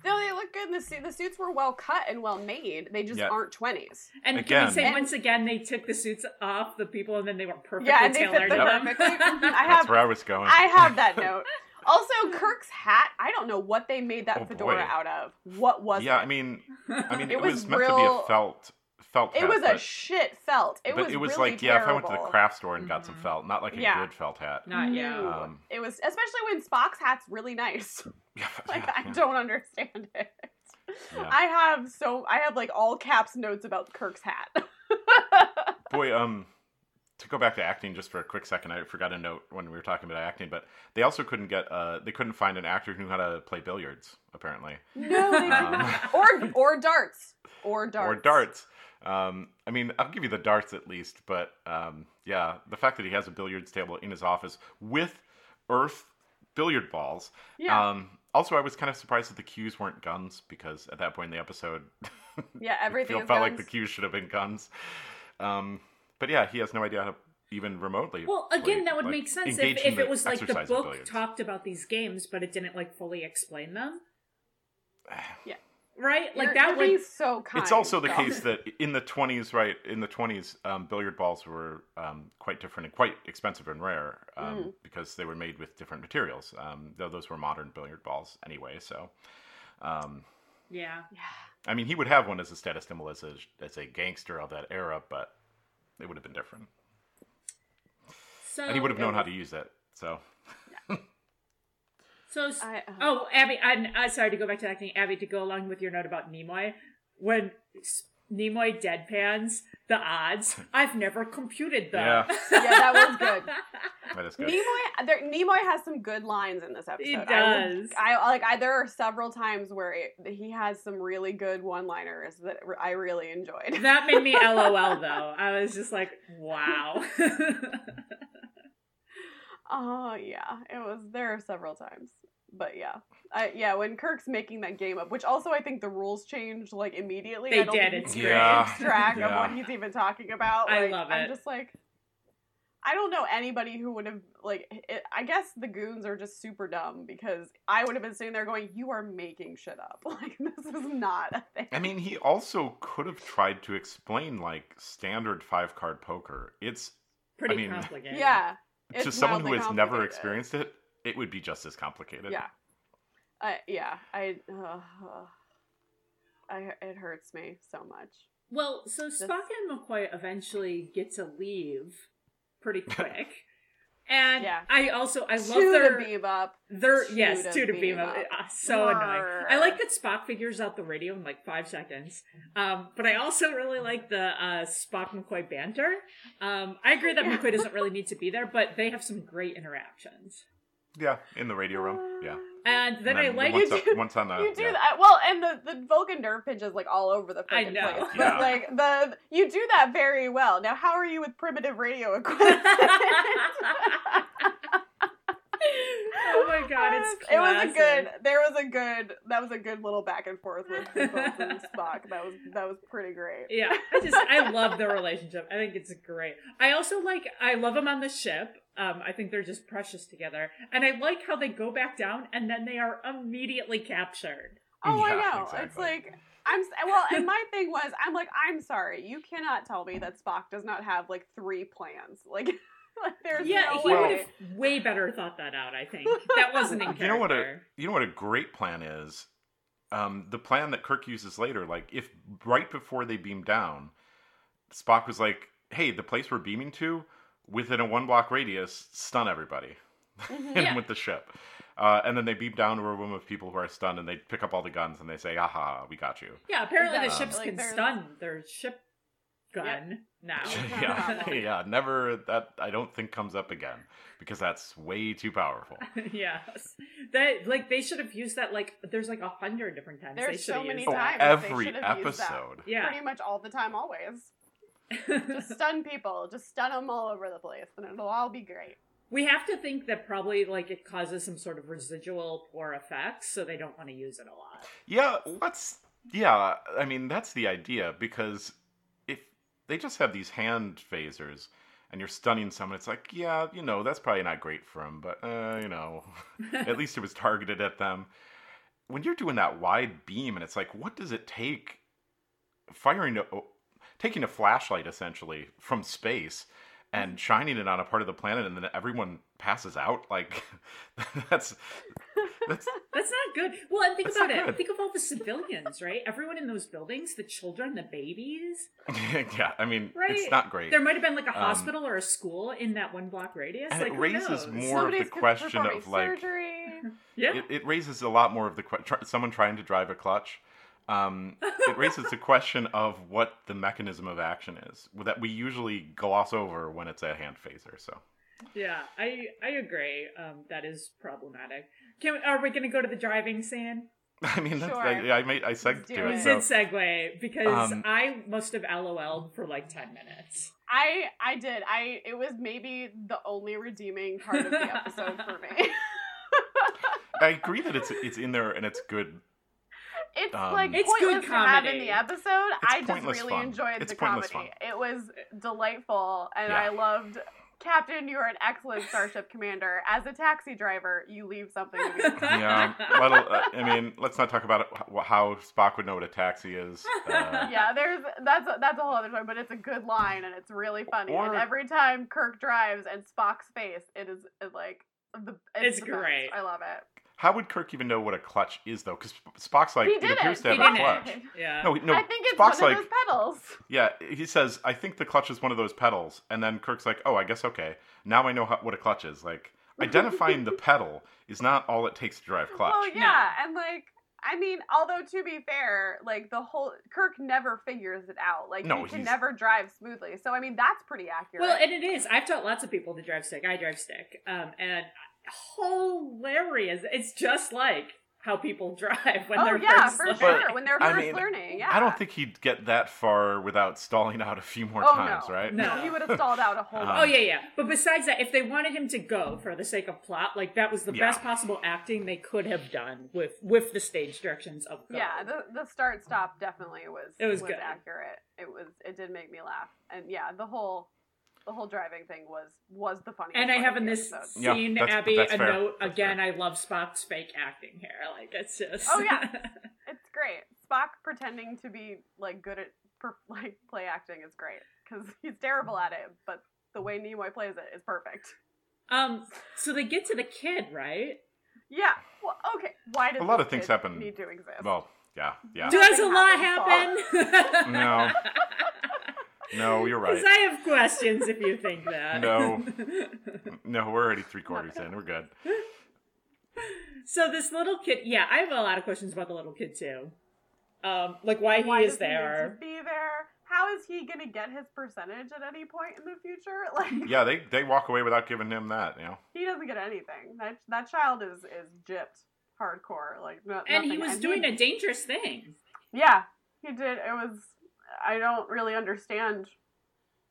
S2: No, they look good. And the suit, the suits were well cut and well made. They just
S1: Yeah.
S2: aren't twenties.
S3: And can we say
S2: And-
S3: once again they took the suits off the people and then they were perfectly
S2: Yeah, and they fit
S3: tailored
S2: them
S3: to them?
S2: perfectly. Mm-hmm. I
S1: that's
S2: have
S1: where I was going.
S2: I have that note. Also, Kirk's hat. I don't know what they made that
S1: Oh,
S2: fedora
S1: boy.
S2: out of. What was
S1: yeah,
S2: it?
S1: I mean, I mean,
S2: It
S1: it, was,
S2: was
S1: meant to be a felt felt.
S2: it
S1: hat,
S2: was a shit felt. It was really
S1: but
S2: was
S1: it was
S2: really
S1: like, yeah, if I went to the craft store and got some
S3: Mhm.
S1: felt, not like a
S2: Yeah.
S1: good felt hat.
S3: Not yet.
S2: No.
S1: Um,
S2: it was especially when Spock's hat's really nice.
S1: Yeah,
S2: Like
S1: yeah,
S2: I
S1: yeah.
S2: don't understand it.
S1: Yeah.
S2: I have so I have like all caps notes about Kirk's hat.
S1: Boy, um, to go back to acting just for a quick second, I forgot a note when we were talking about acting, but they also couldn't get, uh, they couldn't find an actor who knew how to play billiards, apparently,
S2: no, they.
S1: Um,
S2: or or darts. Or darts.
S1: or darts. Um, I mean, I'll give you the darts at least, but um, yeah, the fact that he has a billiards table in his office with Earth billiard balls.
S2: Yeah.
S1: Um, also, I was kind of surprised that the cues weren't guns because at that point in the episode,
S2: yeah, everything
S1: felt like the
S2: guns.
S1: cues should have been guns. Um, but yeah, he has no idea how to even remotely.
S3: Well,
S1: play-
S3: again, that would
S1: like,
S3: make sense if, if it was like the book
S1: billiards.
S3: talked about these games, but it didn't like fully explain them,
S2: Yeah.
S3: Right? Like
S2: You're-
S3: that
S2: you're
S3: would
S2: being so kind.
S1: It's also the case that in the 20s, right, in the 20s, um, billiard balls were um, quite different and quite expensive and rare um,
S2: Mm.
S1: because they were made with different materials. Um, though those were modern billiard balls anyway. So, um,
S3: yeah.
S2: Yeah.
S1: I mean, he would have one as a status symbol as a, as a gangster of that era, but it would have been different.
S3: So
S1: And he would have known how to use it. So,
S3: So s-
S2: I, uh,
S3: Oh, Abby, I'm, I'm sorry to go back to acting. Abby, to go along with your note about Nimoy, when s- Nimoy deadpans the odds, I've never computed them.
S1: Yeah.
S2: Yeah, that was good.
S1: that is good.
S2: Nimoy, there, Nimoy has some good lines in this episode.
S3: He
S2: I,
S3: does.
S2: I like. I, there are several times where it, he has some really good one-liners that I really enjoyed.
S3: that made me LOL though. I was just like, wow.
S2: Oh yeah, it was. There are several times, but yeah, I yeah when Kirk's making that game up, which also I think the rules changed like immediately.
S3: They
S2: I don't
S3: did, it's
S2: he
S1: great. Yeah,
S2: track of what he's even talking about.
S3: I
S2: Like,
S3: love
S2: I'm just like. I don't know anybody who would have like. It, I guess the goons are just super dumb because I would have been sitting there going, "You are making shit up. Like this is not a thing."
S1: I mean, he also could have tried to explain like standard five card poker. It's
S3: Pretty
S1: I mean-
S3: complicated.
S2: yeah,
S1: to
S2: it's
S1: someone who has never
S2: complicated.
S1: experienced it, it would be just as complicated.
S2: Yeah. I yeah, I uh, I it hurts me so much.
S3: Well, so Spock and McCoy eventually get to leave pretty quick. And
S2: Yeah.
S3: I also I love
S2: to
S3: their
S2: the beam up.
S3: Their
S2: To
S3: yes,
S2: the
S3: to the
S2: beam
S3: beam up.
S2: up.
S3: Uh, so annoying. I like that Spock figures out the radio in like five seconds. Um, but I also really like the uh, Spock McCoy banter. Um, I agree that
S2: Yeah.
S3: McCoy doesn't really need to be there, but they have some great interactions.
S1: Yeah, in the radio room. Yeah.
S3: And then,
S1: And
S3: I
S1: the
S3: like
S1: once,
S2: You do-
S1: once on the
S2: you do
S1: yeah.
S2: that well, and the the Vulcan nerve pinch is like all over the
S3: I know.
S2: place. But
S1: Yeah.
S2: like the you do that very well. Now, how are you with primitive radio equipment?
S3: oh my god, it's
S2: it was a good. There was a good. That was a good little back and forth with both and Spock. That was that was pretty great.
S3: Yeah, I just I love their relationship. I think it's great. I also like I love them on the ship. Um, I think they're just precious together, and I like how they go back down and then they are immediately captured.
S2: Oh, I
S1: Yeah,
S2: know. It's like I'm well, and my thing was, I'm like, I'm sorry, you cannot tell me that Spock does not have like three plans. Like, like there's
S3: Yeah,
S2: no
S3: he
S2: way.
S3: would have way better thought that out. I think that wasn't in character.
S1: You know what a you know what a great plan is? Um, the plan that Kirk uses later, like if right before they beam down, Spock was like, "Hey, the place we're beaming to, within a one block radius, stun everybody
S2: Mhm.
S1: and
S3: Yeah.
S1: with the ship." Uh, and then they beam down to a room of people who are stunned, and they pick up all the guns and they say, "Aha, we got you."
S3: Yeah, apparently the
S2: Exactly.
S3: ships
S2: Like,
S3: can
S2: there's-
S3: stun their ship gun now.
S1: yeah, yeah. Never that I don't think comes up again because that's way too powerful.
S3: yes. That like they should have used that like there's like a hundred different times they
S2: There's
S3: should
S2: so
S3: have
S2: many
S3: used
S1: Oh,
S3: that.
S2: times they
S1: every
S2: used that.
S1: episode.
S3: Yeah.
S2: Pretty much all the time, always. Just stun people. Just stun them all over the place, and it'll all be great.
S3: we have to think that probably like it causes some sort of residual poor effects, so they don't want to use it a lot.
S1: Yeah, let's. Yeah, I mean that's the idea because if they just have these hand phasers and you're stunning someone, it's like, yeah, you know, that's probably not great for them, but uh, you know, at least it was targeted at them. When you're doing that wide beam, and it's like, what does it take? Firing, a, taking a flashlight essentially from space and shining it on a part of the planet, and then everyone passes out. Like, that's that's
S3: That's not good. Well, and think
S1: That's
S3: about it.
S1: good.
S3: Think of all the civilians, right? Everyone in those buildings, the children, the babies.
S1: yeah. I mean,
S3: Right.
S1: it's not great.
S3: There might have been like a
S1: Um,
S3: hospital or a school in that one block radius.
S1: And
S3: like,
S1: it
S3: who
S1: raises
S3: knows?
S1: more- of the question of, like-
S2: surgery.
S3: Yeah.
S1: it, it raises a lot more of the question. someone trying to drive a clutch. Um, it raises the question of what the mechanism of action is that we usually gloss over when it's a hand phaser. So
S3: Yeah, I I agree. Um, that is problematic. Can we, are we going to go to the driving scene?
S1: I mean, that's,
S2: Sure.
S1: I, I made I segged
S2: Let's do
S1: to
S2: it.
S1: it.
S3: We
S1: So,
S3: segue because
S1: Um,
S3: I must have LOL'd for like ten minutes.
S2: I I did. I it was maybe the only redeeming part of the episode for me.
S1: I agree that it's it's in there and it's good.
S2: It's
S1: Um,
S2: like
S3: It's good
S2: pointless to have in the episode. I just really
S1: fun.
S2: enjoyed
S1: It's
S2: the
S1: pointless
S2: comedy. It was delightful, and
S1: Yeah.
S2: I loved. Captain, you are an excellent Starship Commander. As a taxi driver, you leave something to be.
S1: Yeah, well, uh, I mean, let's not talk about it, how, how Spock would know what a taxi is. Uh,
S2: yeah, there's that's a, that's a whole other story, but it's a good line and it's really funny. and every time Kirk drives and Spock's face, it is it, like the
S3: It's
S2: the best.
S3: great.
S2: I love it.
S1: How would Kirk even know what a clutch is, though? Because Spock's like,
S2: He
S1: it appears
S2: it.
S1: to
S3: He
S1: have a
S3: didn't.
S1: clutch.
S3: Yeah.
S1: No, no.
S2: I think it's
S1: Spock's
S2: one of
S1: like,
S2: those pedals.
S1: Yeah, he says, I think the clutch is one of those pedals. And then Kirk's like, oh, I guess okay. Now I know how, what a clutch is. Like, identifying the pedal is not all it takes to drive clutch.
S2: Well, yeah, and like I mean, although to be fair, like the whole Kirk never figures it out. Like
S1: No,
S2: he can
S1: he's-
S2: never drive smoothly. So I mean, that's pretty accurate.
S3: Well, and it is. I've taught lots of people to drive stick. I drive stick, um, and hilarious. It's just like how people drive when
S2: oh
S3: they're
S2: yeah,
S3: first
S2: for
S3: learning.
S2: sure. When they're
S1: I
S2: first
S1: mean,
S2: learning, yeah.
S1: I don't think he'd get that far without stalling out a few more
S2: Oh,
S1: times,
S2: no.
S1: right?
S3: No.
S2: he would have stalled out a whole. Lot.
S3: Oh yeah, yeah. But besides that, if they wanted him to go for the sake of plot, like that was the
S1: Yeah.
S3: best possible acting they could have done with with the stage directions of go.
S2: Yeah, the the start stop definitely was
S3: It was good.
S2: accurate. It was it did make me laugh, and yeah, the whole the whole driving thing was was the funniest.
S3: and I have in this
S2: episode.
S1: Yeah,
S3: scene,
S1: that's-
S3: Abby,
S1: that's
S3: a
S1: fair.
S3: note
S1: That's
S3: again.
S1: fair.
S3: I love Spock's fake acting here. Like it's just.
S2: Oh, yeah. It's great. Spock pretending to be like good at per, like play acting is great because he's terrible at it, but the way Nimoy plays it is perfect.
S3: um. So they get to the kid, right?
S2: Yeah. Well, okay. Why does
S1: A lot of things happen-
S2: Need to exist.
S1: Well, yeah, yeah.
S3: Does a lot happen?
S1: No. No, you're right.
S3: Because I have questions if you think that.
S1: No. No, we're already three quarters in. We're good.
S3: so this little kid, yeah, I have a lot of questions about the little kid too. Um, like why he is
S2: does he need to
S3: there.
S2: be there? How is he gonna get his percentage at any point in the future? Like
S1: Yeah, they they walk away without giving him that. You know.
S2: he doesn't get anything. That that child is is gypped hardcore. Like no,
S3: and he
S2: nothing.
S3: was doing a dangerous thing.
S2: Yeah, he did. It was. I don't really understand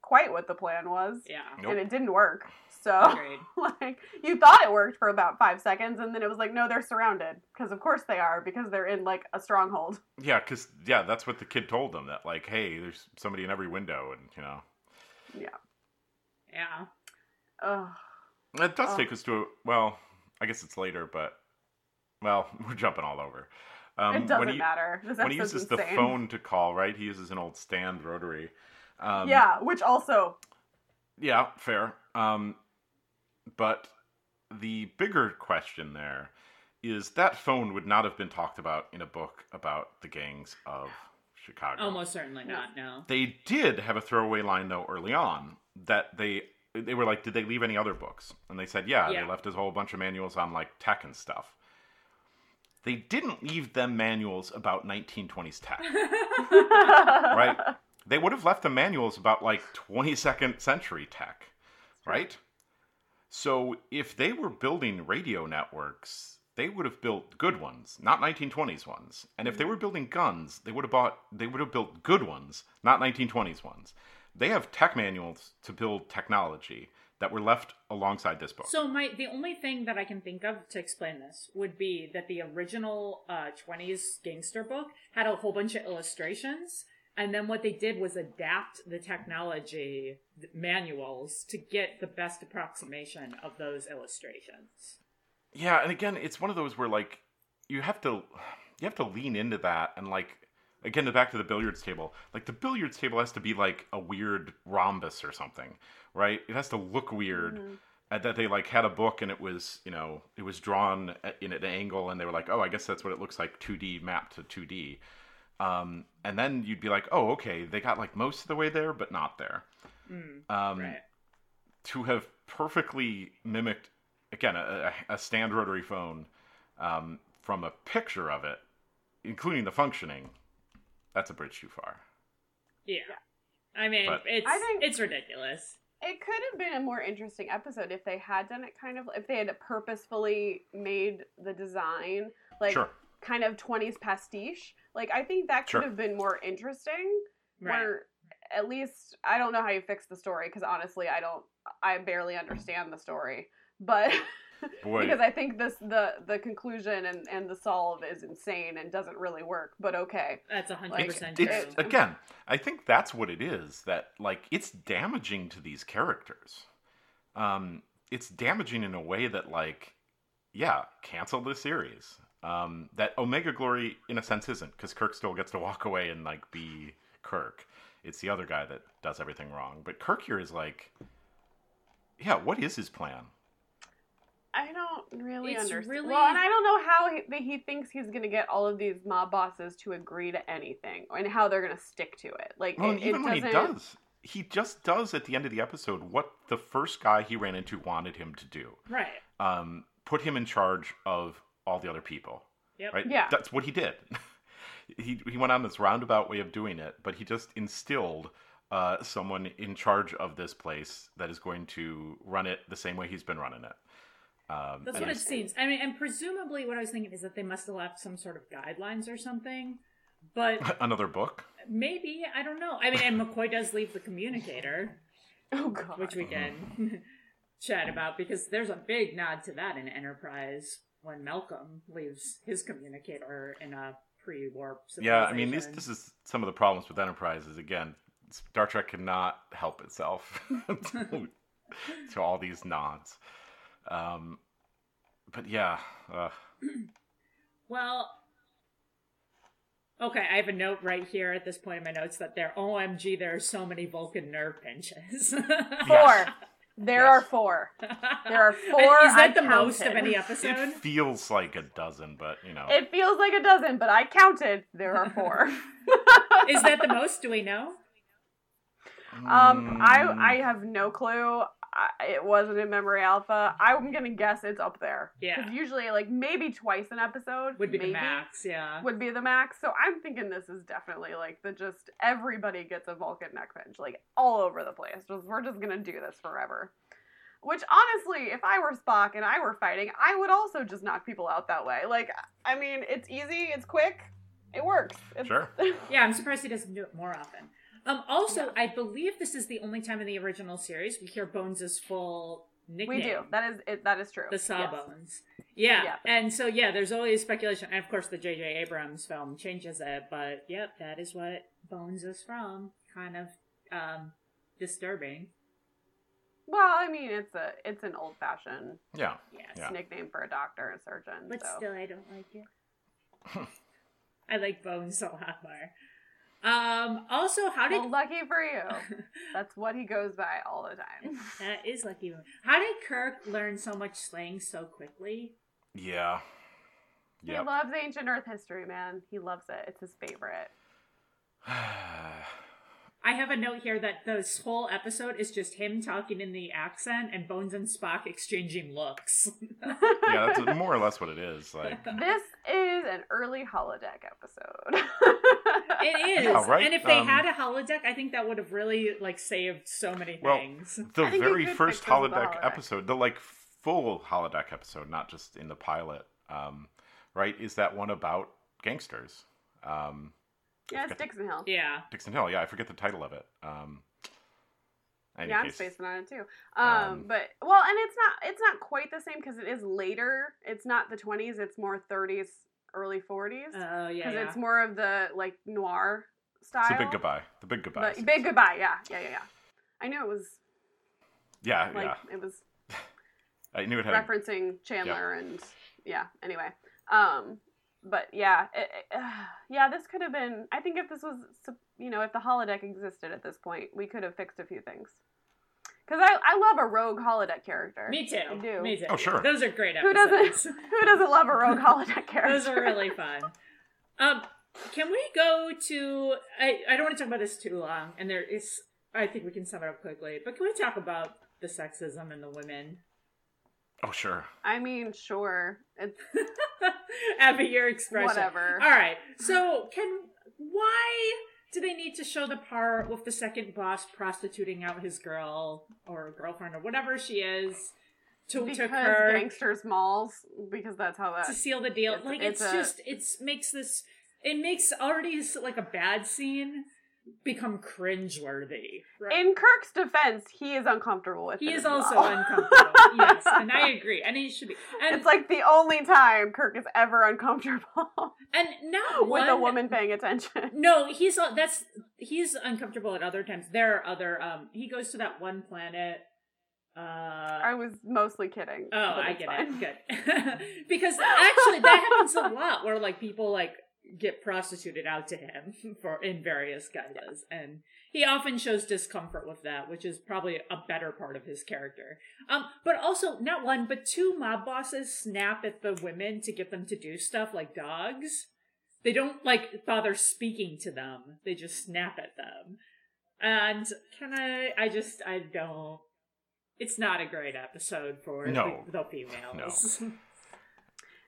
S2: quite what the plan was,
S3: Yeah.
S1: Nope.
S2: and it didn't work. So,
S3: Agreed.
S2: like, you thought it worked for about five seconds, and then it was like, no, they're surrounded because, of course, they are because they're in like a stronghold.
S1: Yeah, because yeah, that's what the kid told them. That like, hey, there's somebody in every window, and you know,
S3: Yeah.
S2: Ugh.
S1: it does
S2: Oh.
S1: take us to a well. I guess it's later, but well, we're jumping all over. Um,
S2: it doesn't
S1: when he,
S2: matter. This
S1: when he
S2: episode's
S1: uses the phone to call, right? He uses an old stand rotary. Um,
S2: yeah, which also
S1: Yeah, fair. Um, but the bigger question there is that phone would not have been talked about in a book about the gangs of Chicago.
S3: Almost certainly not. No.
S1: They did have a throwaway line though early on that they they were like, did they leave any other books? And they said, yeah,
S3: Yeah.
S1: they left us a whole bunch of manuals on like tech and stuff. They didn't leave them manuals about 1920s tech, right? They would have left them manuals about like 22nd century tech, right? So if they were building radio networks, they would have built good ones, not 1920s ones. And if they mm. were building guns, they would have bought they would have built good ones, not 1920s ones. They have tech manuals to build technology that were left alongside this book.
S3: So my the only thing that I can think of to explain this would be that the original uh, 20s gangster book had a whole bunch of illustrations, and then what they did was adapt the technology manuals to get the best approximation of those illustrations.
S1: Yeah, and again, it's one of those where like you have to you have to lean into that and like again back to the billiards table. Like the billiards table has to be like a weird rhombus or something, right? It has to look weird.
S2: Mm-hmm.
S1: And that they like had a book and it was you know it was drawn at- in an angle and they were like oh I guess that's what it looks like 2D mapped to 2D, um, and then you'd be like oh okay they got like most of the way there but not there.
S3: Mm,
S1: Um,
S3: right.
S1: to have perfectly mimicked again a, a a stand rotary phone um, from a picture of it including the functioning that's a bridge too far
S3: Yeah. I mean,
S1: But-
S3: it's
S2: I think-
S3: it's ridiculous.
S2: It could have been a more interesting episode if they had done it kind of if they had purposefully made the design like
S1: sure
S2: kind of 20s pastiche. Like I think that could
S1: Sure.
S2: have been more interesting.
S3: Right.
S2: Where at least I don't know how you fix the story because honestly I don't I barely understand the story. But
S1: boy
S2: because I think this the the conclusion and and the solve is insane and doesn't really work. But okay.
S3: That's a hundred percent true.
S1: it's again i think that's what it is that like it's damaging to these characters um it's damaging in a way that like yeah cancel the series um that omega glory in a sense isn't because kirk still gets to walk away and like be kirk it's the other guy that does everything wrong but kirk here is like yeah what is his plan
S2: I don't really
S3: It's
S2: understand.
S3: really-
S2: Well, and I don't know how he, he thinks he's going to get all of these mob bosses to agree to anything, and how they're going to stick to it. Like,
S1: well
S2: it,
S1: even
S2: it
S1: when he
S2: doesn't-
S1: does he just does at the end of the episode what the first guy he ran into wanted him to do
S3: right.
S1: um, put him in charge of all the other people.
S3: Yep.
S1: Right?
S2: Yeah.
S1: That's what he did. he he went on this roundabout way of doing it, but he just instilled uh, someone in charge of this place that is going to run it the same way he's been running it. Um,
S3: That's what it seems. I mean, and presumably what I was thinking is that they must have left some sort of guidelines or something. But
S1: Another book.
S3: maybe, I don't know. I mean, and McCoy does leave the communicator,
S2: Oh god.
S3: which we can chat about because there's a big nod to that in Enterprise when Malcolm leaves his communicator in a pre-warp
S1: Yeah, I mean, this this is some of the problems with Enterprise. Is again, Star Trek cannot help itself to, to all these nods. Um, but yeah, uh,
S3: Well, okay, I have a note right here at this point in my notes that there, OMG, there are so many Vulcan nerve pinches.
S2: Four. There
S1: Yes.
S2: are four. There are four.
S3: Is that
S2: I
S3: the most of any episode?
S1: it feels like a dozen, but you know,
S2: It feels like a dozen, but I counted. There are four.
S3: Is that the most? Do we know?
S2: Um, I
S1: Mm,
S2: I have no clue. I, it wasn't in Memory Alpha. I'm gonna guess it's up there.
S3: Yeah.
S2: Because usually, like maybe twice an episode
S3: Would be
S2: maybe,
S3: the max, yeah.
S2: Would be the max. So I'm thinking this is definitely like the just everybody gets a Vulcan neck pinch, like all over the place. Just we're just gonna do this forever. Which honestly, if I were Spock and I were fighting, I would also just knock people out that way. Like, I mean, it's easy, it's quick, it works. It's,
S1: Sure.
S3: Yeah, I'm surprised he doesn't do it more often. Um, also, I believe this is the only time in the original series we hear Bones' full nickname.
S2: we do. That is it. That is true.
S3: the
S2: Yes.
S3: Sawbones. Yeah.
S2: Yeah.
S3: And so yeah, there's always speculation. And of course the J.J. Abrams film changes it, but yep, that is what Bones is from. Kind of um disturbing.
S2: Well, I mean, it's a it's an old fashioned
S1: yeah,
S3: Yes.
S1: Yeah.
S2: nickname for a doctor and surgeon.
S3: But
S2: so.
S3: still I don't like it. I like Bones a lot more. Um also how did
S2: Well, lucky for you. That's what he goes by all the time.
S3: that is lucky. How did Kirk learn so much slang so quickly?
S1: yeah,
S2: He loves ancient Earth history, man. He loves it. It's his favorite.
S3: I have a note here that this whole episode is just him talking in the accent and Bones and Spock exchanging looks.
S1: yeah, that's more or less what it is. Like,
S2: This is an early holodeck episode.
S3: It is,
S1: Yeah, right?
S3: and if they
S1: Um,
S3: had a holodeck, I think that would have really like saved so many
S1: Well,
S3: things.
S1: the
S2: I think you
S1: very first
S2: fix this with the
S1: holodeck
S2: holodeck.
S1: episode, the like full holodeck episode, not just in the pilot, um, right? Is that one about gangsters? Um,
S2: yeah, it's Dixon Hill.
S3: Yeah,
S1: Dixon Hill. Yeah, I forget the title of it. Um, any
S2: yeah, I'm
S1: case,
S2: spacing on it too. Um,
S1: Um,
S2: but well, and it's not it's not quite the same because it is later. It's not the 20s. It's more 30s, early 40s.
S3: oh yeah,
S2: Because
S3: yeah.
S2: it's more of the like noir style.
S1: it's a big goodbye. The big goodbye.
S2: But big goodbye. Yeah, yeah, yeah, yeah. I knew it was
S1: Yeah,
S2: like
S1: yeah.
S2: it was
S1: I knew it had.
S2: referencing Chandler and yeah. Anyway, um, but yeah, it, it- yeah. This could have been. I think if this was, you know, if the holodeck existed at this point, we could have fixed a few things. Because I, I love a rogue holodeck character.
S3: Me too.
S2: I do.
S3: Me too.
S1: Oh, sure.
S3: Those are great
S2: Who doesn't? Who doesn't love a rogue holodeck character?
S3: Those are really fun. Um, can we go to? I I don't want to talk about this too long, and there is. I think we can sum it up quickly. But can we talk about the sexism and the women?
S1: Oh, sure.
S2: I mean, sure. It's
S3: Abby, your expression.
S2: whatever.
S3: All right. So can why do they need to show the part with the second boss prostituting out his girl or girlfriend or whatever she is to, to
S2: because
S3: her
S2: gangsters molls. Because that's how that.
S3: to seal the deal?
S2: It's-
S3: like
S2: it's
S3: it's,
S2: a-
S3: just it's makes this it makes already like a bad scene become cringeworthy. Right?
S2: In Kirk's defense, he is uncomfortable with
S3: he is also
S2: well.
S3: uncomfortable. yes, and I agree. And he should be. And
S2: It's like the only time Kirk is ever uncomfortable
S3: and not
S2: with
S3: one,
S2: a woman paying attention.
S3: No, he's that's he's uncomfortable at other times. There are other. Um, he goes to that one planet. Uh,
S2: I was mostly kidding.
S3: oh, I get
S2: fine.
S3: it. Good, because actually that happens a lot where like people like get prostituted out to him for in various guises, and he often shows discomfort with that, which is probably a better part of his character. Um, but also not one but two mob bosses snap at the women to get them to do stuff like dogs. They don't like bother speaking to them. They just snap at them. And can I I just I don't it's not a great episode for
S1: No.
S3: the, the females.
S2: No,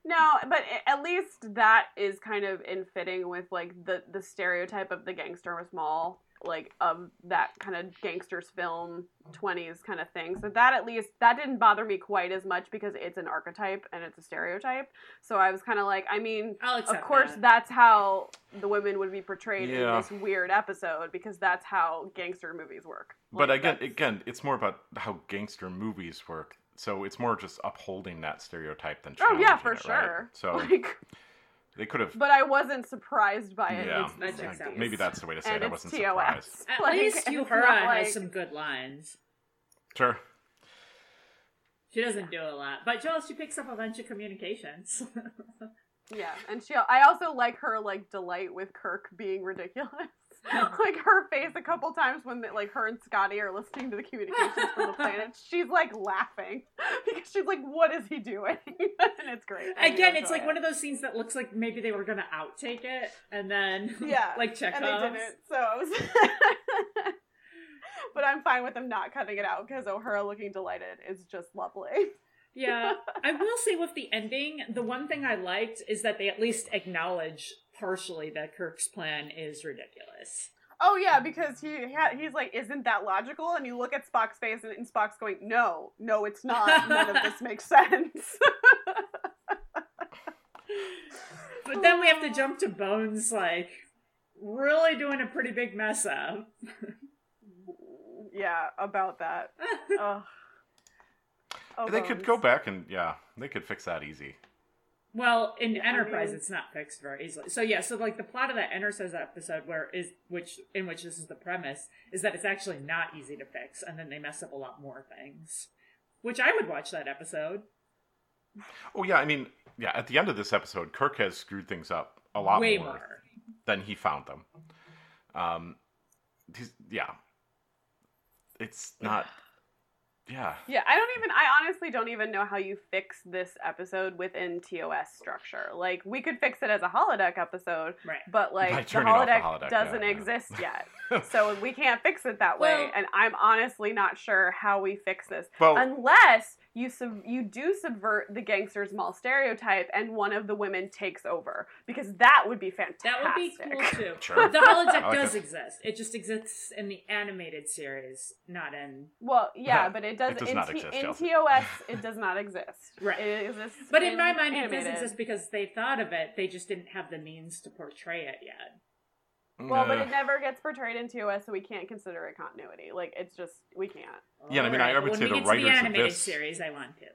S2: but at least that is kind of in fitting with like the the stereotype of the gangster was moll, like of that kind of gangsters film twenties kind of thing. So that at least that didn't bother me quite as much because it's an archetype and it's a stereotype. So I was kind of like, I mean, of course
S3: that.
S2: that's how the women would be portrayed
S1: Yeah.
S2: in this weird episode because that's how gangster movies work.
S1: But
S2: Like,
S1: again,
S2: that's-
S1: again, it's more about how gangster movies work. So it's more just upholding that stereotype than changing it.
S2: oh yeah, for
S1: it, right?
S2: sure.
S1: So
S2: like,
S1: they could have.
S2: but I wasn't surprised by it.
S1: Yeah,
S2: It's the
S3: That's
S1: yeah,
S2: 60s.
S3: acceptable.
S1: maybe that's the way to say
S2: and
S1: it. I wasn't
S2: TOS.
S1: surprised.
S3: At
S2: Like,
S3: least
S2: you
S3: Uhura
S2: not
S3: has some good lines.
S1: Sure.
S3: She doesn't do a lot, but Joel, she picks up a bunch of communications.
S2: Yeah, and she. I also like her like delight with Kirk being ridiculous. like her face a couple times when like her and Scotty are listening to the communications from the planet. She's like laughing because she's like, "What is he doing?" and it's great. I
S3: Again, it's like
S2: it.
S3: one of those scenes that looks like maybe they were gonna outtake it, and then
S2: Yeah,
S3: like check
S2: and they didn't. So, I was but I'm fine with them not cutting it out because Uhura looking delighted is just lovely.
S3: Yeah, I will say with the ending, the one thing I liked is that they at least acknowledge partially that Kirk's plan is ridiculous.
S2: Oh yeah, because he ha- he's like, isn't that logical? And you look at Spock's face, and, and Spock's going, no, no, it's not. None of this makes sense.
S3: But then we have to jump to Bones, like really doing a pretty big mess up.
S2: yeah, about that. Ugh. Oh,
S1: they could go back and yeah, they could fix that easy.
S3: Well, in
S2: Yeah, I
S3: Enterprise,
S2: mean-
S3: it's not fixed very easily. So yeah, so like the plot of that Enterprise episode, where is which in which this is the premise, is that it's actually not easy to fix, and then they mess up a lot more things. Which I would watch that episode.
S1: Oh yeah, I mean, yeah. At the end of this episode, Kirk has screwed things up a lot
S3: Way
S1: more,
S3: more.
S1: than he found them. Um, he's, yeah, it's not. Yeah.
S2: Yeah, I don't even. I honestly don't even know how you fix this episode within TOS structure. Like, we could fix it as a holodeck episode,
S3: Right.
S2: but like the
S1: turning off the
S2: holodeck,
S1: holodeck,
S2: doesn't
S1: yeah, yeah.
S2: exist yet, so we can't fix it that way. And I'm honestly not sure how we fix this
S1: Well,
S2: unless you sub- you do subvert the gangster's moll stereotype and one of the women takes over because that would be fantastic.
S3: That would be cool too.
S1: Sure.
S3: The holodeck
S1: like
S3: does
S1: it.
S3: exist. It just exists in the animated series, not in.
S2: Well, yeah, but it does,
S1: It does
S2: in,
S1: not
S2: T-
S1: exist,
S2: in TOS. It does not exist.
S3: Right.
S2: It exists.
S3: But in my mind, it
S2: animated.
S3: does exist because they thought of it. They just didn't have the means to portray it yet.
S2: Well, but it never gets portrayed in TOS, so we can't consider it continuity. Like it's just we can't.
S1: Yeah, I mean, I
S3: Alright,
S1: would
S3: when
S1: say
S3: we
S1: the
S3: get to
S1: writers
S3: the
S1: of
S3: animated
S1: this-
S3: series, I want to.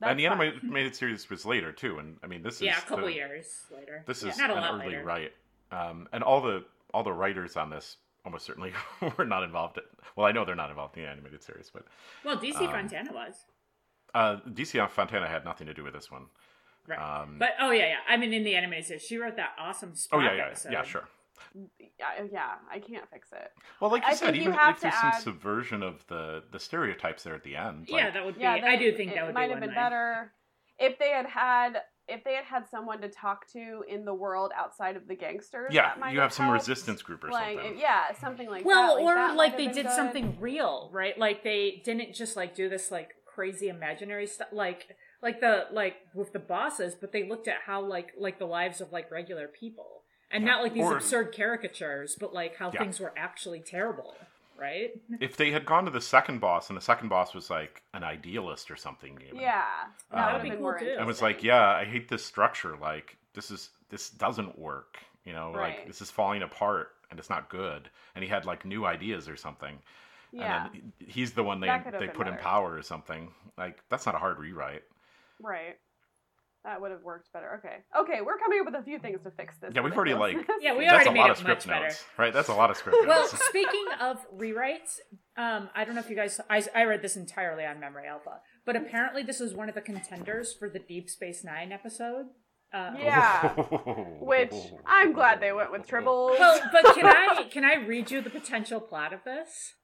S2: That's
S1: and the
S2: fine.
S1: animated animated series was later too, and I mean this is
S3: Yeah, a couple
S1: the-
S3: years later.
S1: This
S3: Yeah,
S1: is
S3: not a
S1: an
S3: lot
S1: early
S3: later.
S1: right, um, and all the all the writers on this almost certainly were not involved. In, well, I know they're not involved in the animated series, but
S3: Well, DC
S1: Um,
S3: Fontana was.
S1: uh, DC Fontana had nothing to do with this one.
S3: Right.
S1: Um,
S3: But oh yeah, yeah. I mean, in the animated series, she wrote that awesome.
S1: oh yeah, yeah,
S3: episode.
S1: yeah, sure.
S2: Yeah, oh, yeah, I can't fix it.
S1: Well, like you
S2: I
S1: said,
S2: think you
S1: even if there's
S2: to
S1: some
S2: add-
S1: subversion of the the stereotypes there at the end,
S3: yeah, that would be.
S2: Yeah,
S3: I do think
S2: it
S3: that would
S2: might
S3: be
S2: have been
S3: way.
S2: better if they had had if they had had someone to talk to in the world outside of the gangsters.
S1: yeah,
S2: that might
S1: you have some
S2: helped.
S1: resistance group or
S2: Like
S1: something.
S2: yeah, something like
S3: well,
S2: that.
S3: Well, or
S2: that
S3: like they did
S2: good.
S3: something real, right? Like they didn't just like do this like crazy imaginary stuff, like like the like with the bosses, but they looked at how like like the lives of like regular people, and
S1: Yeah.
S3: not like these
S1: Or-
S3: absurd caricatures, but like how
S1: Yeah.
S3: things were actually terrible, right?
S1: If they had gone to the second boss, and the second boss was like an idealist or something, even,
S2: Yeah,
S1: Um,
S2: that would
S1: That'd
S2: have
S1: be
S2: been
S3: cool,
S2: more
S3: too.
S2: interesting.
S1: and was like, yeah, I hate this structure. Like this is this doesn't work. You know,
S2: Right.
S1: like this is falling apart and it's not good. And he had like new ideas or something.
S2: yeah,
S1: And then he's the one they
S2: That could have
S1: they
S2: been
S1: put in power or something. Like that's not a hard rewrite.
S2: right. That would have worked better. Okay, okay, we're coming up with a few things to fix this.
S1: Yeah, we've already, like-
S2: ridiculousness.
S3: Yeah, we
S1: that's
S3: already
S1: a lot
S3: it
S1: of script
S3: much better.
S1: notes, right? That's a lot of script
S3: Well,
S1: notes.
S3: speaking of rewrites, um, I don't know if you guys, I, I read this entirely on Memory Alpha, but apparently this is one of the contenders for the Deep Space Nine episode. Uh,
S2: Yeah. Which I'm glad they went with Tribbles.
S3: Well, but can I can I read you the potential plot of this?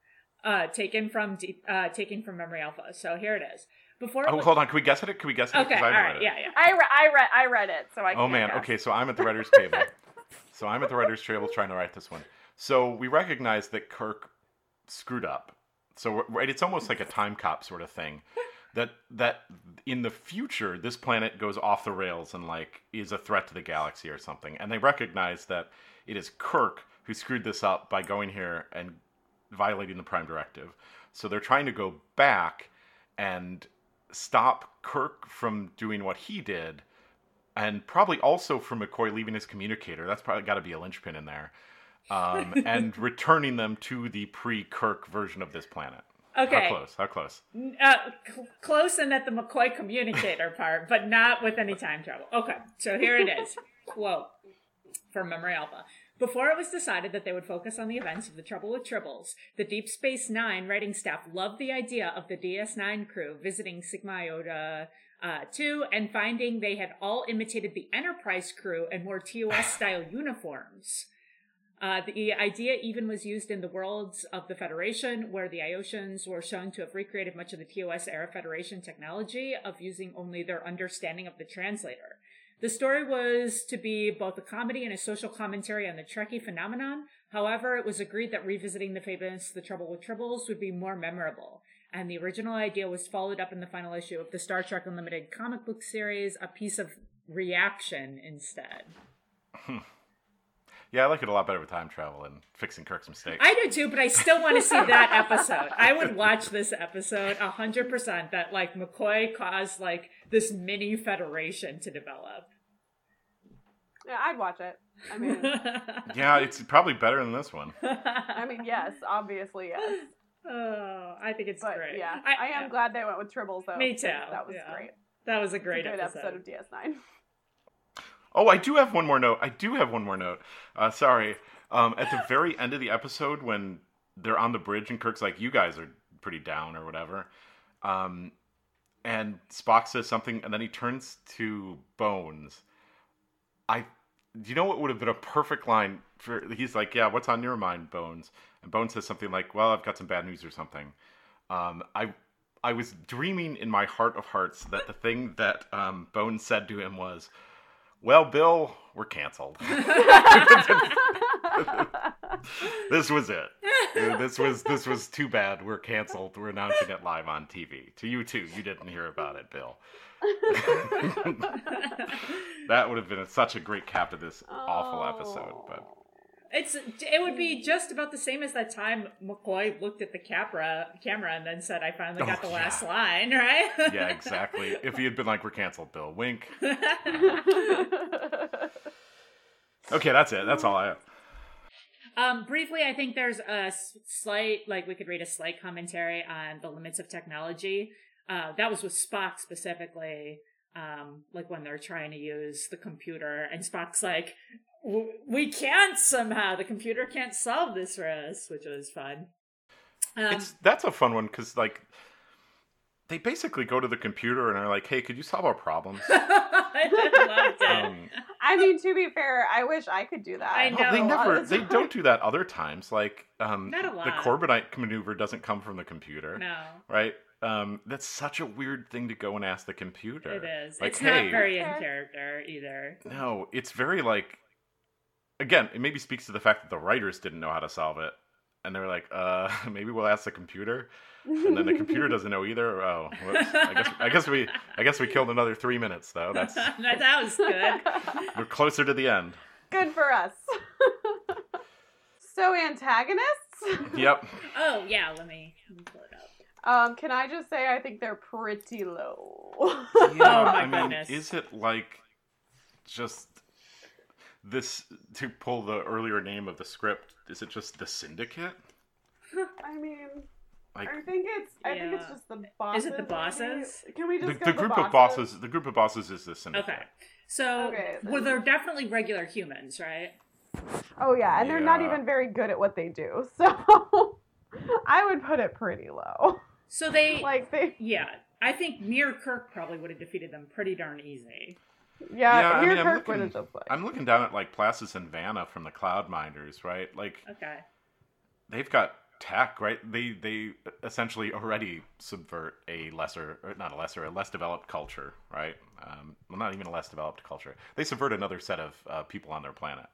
S3: Uh, taken from deep, uh, taken from Memory Alpha. So here it is. Before it
S1: Oh,
S3: was-
S1: hold on. Can we guess at it? Can we guess it?
S3: okay,
S1: 'Cause I
S3: all
S1: haven't
S3: right,
S1: read it.
S3: yeah, yeah.
S2: I, re- I read I read it, so I.
S1: Oh
S2: can't
S1: man.
S2: guess.
S1: Okay, so I'm at the writers' table. So I'm at the writers' table trying to write this one. So we recognize that Kirk screwed up. So right, it's almost like a time cop sort of thing. That that in the future this planet goes off the rails and like is a threat to the galaxy or something. And they recognize that it is Kirk who screwed this up by going here and violating the Prime Directive. So they're trying to go back and stop Kirk from doing what he did and probably also from McCoy leaving his communicator. That's probably got to be a linchpin in there. Um, and returning them to the pre-Kirk version of this planet.
S3: Okay,
S1: How close? How close?
S3: Uh, cl- close and at the McCoy communicator part, but not with any time travel. Okay, so here it is. Quote from Memory Alpha. Before it was decided that they would focus on the events of the Trouble with Tribbles, the Deep Space Nine writing staff loved the idea of the DS9 crew visiting Sigma Iotia uh, 2 and finding they had all imitated the Enterprise crew and wore TOS style uniforms. Uh, the idea even was used in the worlds of the Federation, where the Iotians were shown to have recreated much of the TOS era Federation technology of using only their understanding of the translator. The story was to be both a comedy and a social commentary on the Trekkie phenomenon. However, it was agreed that revisiting the famous The Trouble with Tribbles would be more memorable. And the original idea was followed up in the final issue of the Star Trek Unlimited comic book series, a piece of reaction instead. Hmm.
S1: Yeah, I like it a lot better with time travel and fixing Kirk's mistakes.
S3: I do too, but I still want to see that episode. I would watch this episode a hundred percent. That like McCoy caused like this mini federation to develop.
S2: Yeah, I'd watch it. I mean,
S1: yeah, it's probably better than this one.
S2: I mean, yes, obviously yes.
S3: oh, I think it's
S2: But
S3: great.
S2: yeah, I, am glad they went with Tribbles though.
S3: Me too,
S2: That was
S3: yeah.
S2: great.
S3: that was a great
S2: a good
S3: episode.
S2: episode of DS9.
S1: Oh, I do have one more note. I do have one more note. Uh, sorry. Um, at the very end of the episode, when they're on the bridge and Kirk's like, "You guys are pretty down" or whatever, um, and Spock says something, and then he turns to Bones. I, do you know what would have been a perfect line for? He's like, "Yeah, what's on your mind, Bones?" And Bones says something like, "Well, I've got some bad news or something." Um, I I was dreaming in my heart of hearts that the thing that um, Bones said to him was, "Well, Bill, we're canceled." this was it. This was this was too bad. We're canceled. We're announcing it live on TV. To you too. You didn't hear about it, Bill. that would have been such a great cap to this awful episode. But
S3: It's it would be just about the same as that time McCoy looked at the camera camera and then said, "I finally got
S1: Oh,
S3: the
S1: yeah.
S3: last line." Right?
S1: yeah, exactly. If he had been like, "We're canceled," Bill, wink. Okay, that's it. That's all I have.
S3: Um, briefly, I think there's a slight, like we could read a slight commentary on the limits of technology. Uh, that was with Spock specifically, um, like when they're trying to use the computer, and Spock's like, "W- "We can't somehow. The computer can't solve this for us," which was fun. Um,
S1: It's that's a fun one because like they basically go to the computer and are like, "Hey, could you solve our problems?"
S3: I loved it.
S1: Um,
S2: I mean, to be fair, I wish I could do that.
S3: I
S1: Well, they
S3: know,
S2: a lot
S1: never they don't do that other times like um
S3: Not a
S1: the
S3: lot.
S1: corbomite maneuver doesn't come from the computer
S3: no,
S1: right um that's such a weird thing to go and ask the computer
S3: it is.
S1: Like,
S3: it's
S1: hey-
S3: not very in character either.
S1: no it's very like again it maybe speaks to the fact that the writers didn't know how to solve it and they're like uh maybe we'll ask the computer and then the computer doesn't know either oh whoops. i guess i guess we i guess we killed another three minutes though that's
S3: that, that was good.
S1: we're closer to the end
S2: Good for us. so antagonists.
S1: yep
S3: Oh yeah, let me, let me pull it up.
S2: Um, can I just say I think they're pretty low.
S1: Yeah,
S3: Oh my
S1: I mean, is it like just this to pull the earlier name of the script? Is it just the syndicate?
S2: I mean,
S1: Like
S2: I think it's I think it's just the bosses.
S3: Is it the bosses?
S2: Can we
S1: the,
S2: just
S1: the
S2: go
S1: group
S2: the
S1: of bosses? The group of bosses is the syndicate.
S3: Okay. So,
S2: Okay,
S3: well, they're definitely regular humans, right?
S2: Oh yeah, and they're not even very good at what they do. So I would put it pretty low.
S3: So they,
S2: Like they,
S3: yeah, I think Mir Kirk probably would have defeated them pretty darn easy.
S2: Yeah.
S1: Yeah, I
S2: here
S1: mean, I'm
S2: Kirk would have
S1: looking- I'm looking down at like Plasus and Vanna from the Cloud Minders, right? Like
S3: Okay.
S1: they've got tech, right? They they essentially already subvert a lesser, or not a lesser, a less developed culture, right? Um, well, not even a less developed culture. They subvert another set of uh, people on their planet.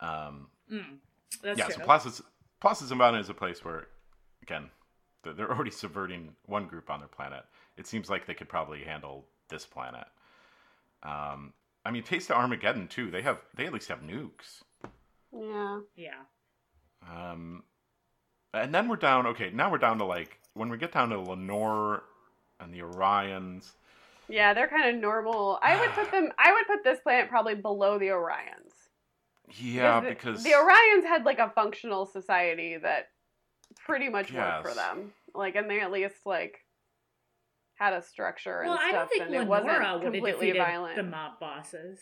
S1: Um,
S3: Mm, that's
S1: yeah,
S3: true.
S1: so Plasus, Plasus and Vanna is a place where, again, they're they're already subverting one group on their planet. It seems like they could probably handle this planet. Um, I mean, Taste of Armageddon too. They have they at least have nukes.
S2: yeah.
S3: yeah.
S1: Um, and then we're down. Okay, now we're down to like when we get down to Lenore and the Orions.
S2: Yeah, they're kind of normal. I would put them. I would put this planet probably below the Orions.
S1: Yeah,
S2: the-
S1: because
S2: the Orions had like a functional society that pretty much worked for them. Like, and they at least like had a structure and
S3: Well, I
S2: stuff,
S3: don't think
S2: and it wasn't completely
S3: defeated
S2: violent.
S3: the mob bosses.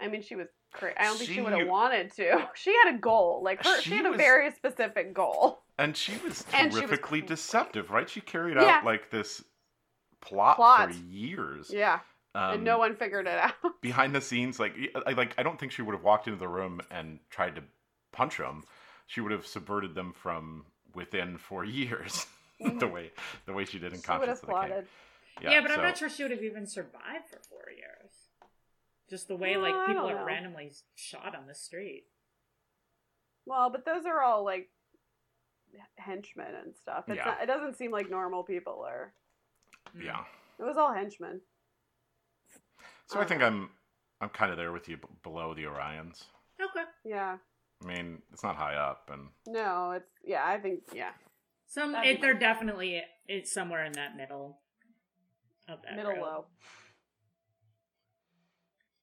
S2: I mean, she was crazy. I don't think she,
S1: She-
S2: would have wanted to. She had a goal. Like her, she,
S1: She
S2: had a very specific goal.
S1: and she was
S2: And she was
S1: terrifically deceptive, right? She carried
S2: Yeah.
S1: out like this plot,
S2: Plot.
S1: for years.
S2: Yeah,
S1: Um,
S2: and no one figured it out.
S1: behind the scenes, like I like I don't think she would have walked into the room and tried to punch them. She would have subverted them from within for years. the way the way she did in
S2: she would
S1: Conscience
S2: have
S1: of the King.
S2: plotted.
S3: Yeah, but I'm not sure she would have even survived for four years. Just the way
S2: Well,
S3: like people are
S2: know.
S3: randomly shot on the street.
S2: Well, but those are all like henchmen and stuff. It's
S1: Yeah.
S2: not, it doesn't seem like normal people are.
S3: Mm.
S1: Yeah.
S2: It was all henchmen.
S1: So I
S2: Uh,
S1: think I'm I'm kind of there with you b- below the Orions.
S3: Okay.
S2: Yeah.
S1: I mean, it's not high up, and
S2: No, it's yeah. I think yeah.
S3: Some
S2: That'd
S3: it, they're definitely it's somewhere in that middle of that
S2: middle
S3: row.
S2: low.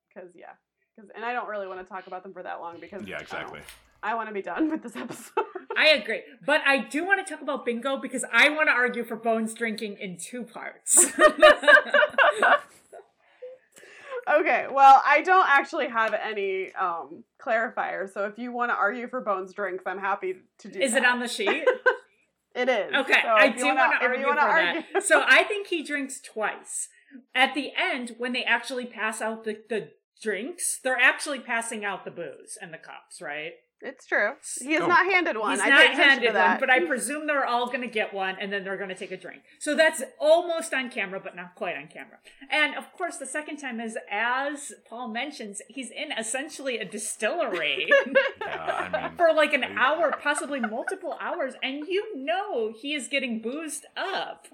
S2: Because yeah, because and I don't really want to talk about them for that long because
S1: yeah, exactly.
S2: I, want to be done with this episode.
S3: I agree, but I do want to talk about bingo because I want to argue for Bones drinking in two parts.
S2: okay, well, I don't actually have any um clarifiers, so if you want to argue for Bones drinks, I'm happy to do.
S3: Is it on the sheet?
S2: It is.
S3: Okay,
S2: So
S3: I do want to argue for
S2: wanna
S3: that.
S2: argue-
S3: So I think he drinks twice. At the end, when they actually pass out the, the drinks, they're actually passing out the booze and the cups, right?
S2: It's true. He is
S1: Oh.
S2: not handed one.
S3: He's
S2: I
S3: not
S2: paid attention to
S3: handed one, but I presume they're all going to get one, and then they're going to take a drink. So that's almost on camera, but not quite on camera. And of course, the second time is, as Paul mentions, he's in essentially a distillery
S1: Yeah, I mean,
S3: for like an
S1: I-
S3: hour, possibly multiple hours, and you know he is getting boozed up.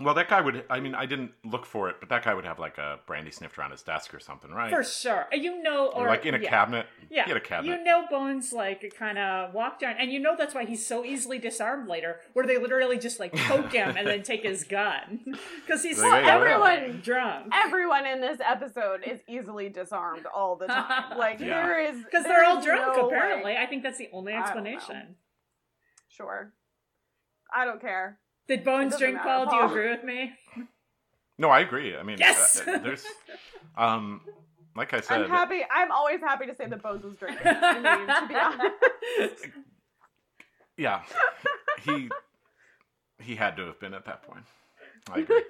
S1: Well, that guy would. I mean, I didn't look for it, but that guy would have like a brandy snifter on his desk or something, right?
S3: For sure. You know,
S1: or,
S3: or
S1: like in a
S3: yeah.
S1: cabinet.
S3: Yeah,
S1: he had a cabinet.
S3: you know Bones like kind of walked down, and you know that's why he's so easily disarmed later, where they literally just like poke him and then take his gun because he's
S1: Well,
S3: so
S2: everyone-
S3: drunk.
S2: Everyone in this episode is easily disarmed all the time. Like
S1: Yeah.
S2: there is
S3: Because they're all drunk,
S2: no
S3: apparently.
S2: way-
S3: I think that's the only
S2: I don't know.
S3: explanation.
S2: Sure. I don't care.
S3: Did Bones drink,
S2: matter,
S3: Paul? Do you agree with me?
S1: No, I agree. I mean,
S3: Yes!
S1: uh, there's, um, like I said,
S2: I'm happy. I'm always happy to say that Bones was drinking. I mean, to be honest.
S1: yeah, he he had to have been at that point. I agree.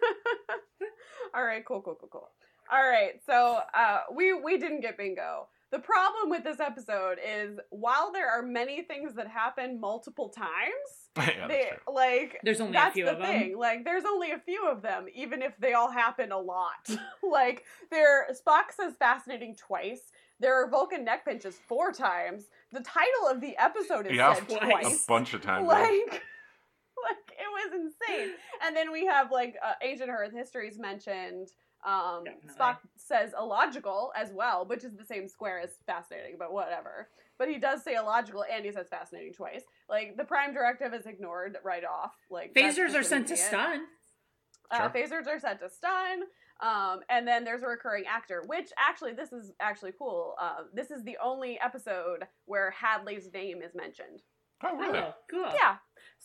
S2: All right, cool, cool, cool, cool. All right, so uh, we we didn't get bingo. The problem with this episode is while there are many things that happen multiple times,
S1: yeah, that's
S2: they like
S3: There's only a
S2: that's
S3: few
S2: the
S3: of them.
S2: thing. Like there's only a few of them, even if they all happen a lot. like there, Spock says fascinating twice. There are Vulcan neck pinches four times. The title of the episode is
S1: Yeah,
S2: said
S3: twice.
S1: a bunch of times.
S2: like like it was insane and then we have like uh, ancient earth histories mentioned um
S3: Definitely.
S2: spock says illogical as well which is the same square as fascinating but whatever but he does say illogical and he says fascinating twice like the prime directive is ignored right off like
S3: Phasers are sent to stun.
S2: Uh,
S1: Sure.
S2: phasers are sent to stun. Um, and then there's a recurring actor, which actually, this is actually cool. Uh, this is the only episode where Hadley's name is mentioned.
S1: Oh, really?
S3: Oh, cool.
S2: Yeah.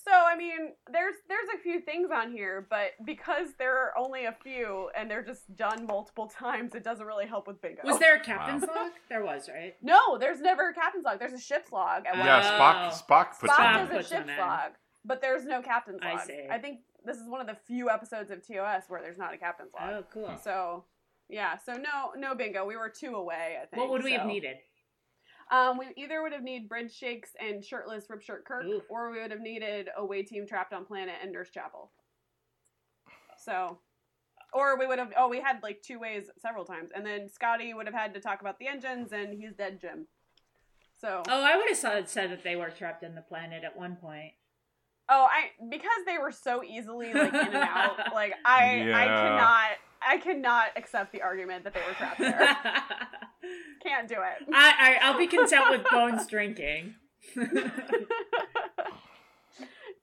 S2: So I mean, there's there's a few things on here, but because there are only a few and they're just done multiple times, it doesn't really help with bingo.
S3: Was there a captain's log? There was, right?
S2: No, there's never a captain's log. There's a ship's log. At one
S1: Yeah,
S3: Wow.
S1: Spock. Spock puts
S2: Spock
S3: Spock
S1: one
S2: has a ship's log, but there's no captain's log.
S3: I
S2: log.
S3: see.
S2: I think this is one of the few episodes of TOS where there's not a captain's log.
S3: Oh, cool.
S2: So yeah, so no no bingo. We were two away, I think.
S3: What would we have needed?
S2: Um, we either would have needed Bridge Shakes and shirtless Rip Shirt Kirk,
S3: Ooh.
S2: or we would have needed a away team trapped on planet and Nurse Chapel. So, or we would have. Oh, we had like two ways several times, and then Scotty would have had to talk about the engines, and he's dead, Jim. So,
S3: Oh, I would have said, said that they were trapped in the planet at one point.
S2: oh, I because they were so easily like in and out. Like I, I cannot, I cannot accept the argument that they were trapped there. Can't do it.
S3: I, I'll be content with Bones drinking.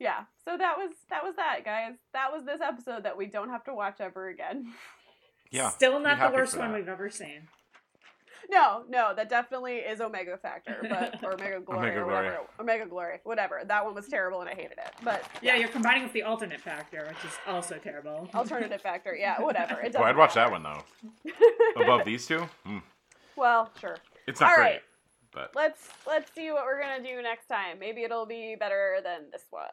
S2: yeah so that was that was that guys that was this episode that we don't have to watch ever again
S1: Yeah.
S3: Still not the worst one we've ever seen.
S2: No no that definitely is omega factor but or omega glory
S1: Omega
S2: or
S1: Glory.
S2: whatever omega glory whatever that one was terrible and i hated it but
S3: Yeah, you're combining with the alternate factor, which is also terrible.
S2: alternative factor yeah whatever it
S1: Well, I'd watch
S2: matter.
S1: that one though. Above these two, Hmm.
S2: well sure
S1: it's not
S2: All
S1: great,
S2: right.
S1: but
S2: let's let's see what we're gonna do next time maybe it'll be better than this one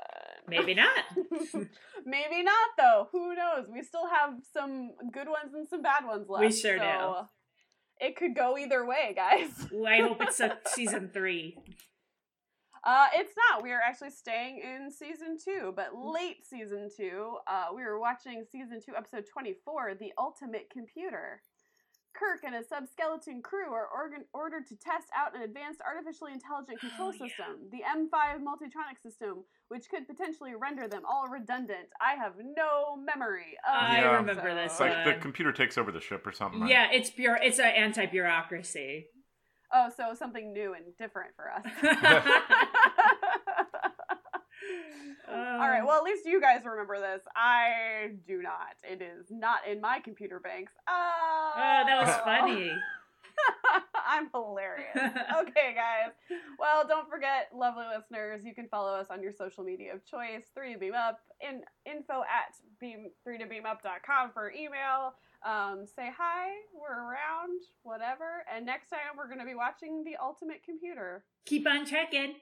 S3: Maybe not.
S2: maybe not though who knows we still have some good ones and some bad ones left
S3: We sure do.
S2: It could go either way guys
S3: Ooh, I hope it's a season three.
S2: Uh, it's not. We are actually staying in season two, but late season two. Uh, we were watching season two, episode 24, The Ultimate Computer. Kirk and his subskeleton crew are organ- ordered to test out an advanced artificially intelligent oh, control
S3: Oh, yeah.
S2: system, the M5 Multitronic system, which could potentially render them all redundant. I have no memory of
S3: I
S1: Yeah.
S3: remember this
S1: it's like the computer takes over the ship or something. Right?
S3: Yeah, it's pure. It's an anti-bureaucracy.
S2: Oh, so something new and different for us. All right. Well, at least you guys remember this. I do not. It is not in my computer banks. Oh,
S3: Oh, that was funny.
S2: I'm hilarious. Okay, guys. Well, don't forget, lovely listeners, you can follow us on your social media of choice. Three to beam up in info at beam three to beam up.com for email. Um, say hi. We're around. Whatever. And next time we're going to be watching the ultimate computer.
S3: Keep on checking.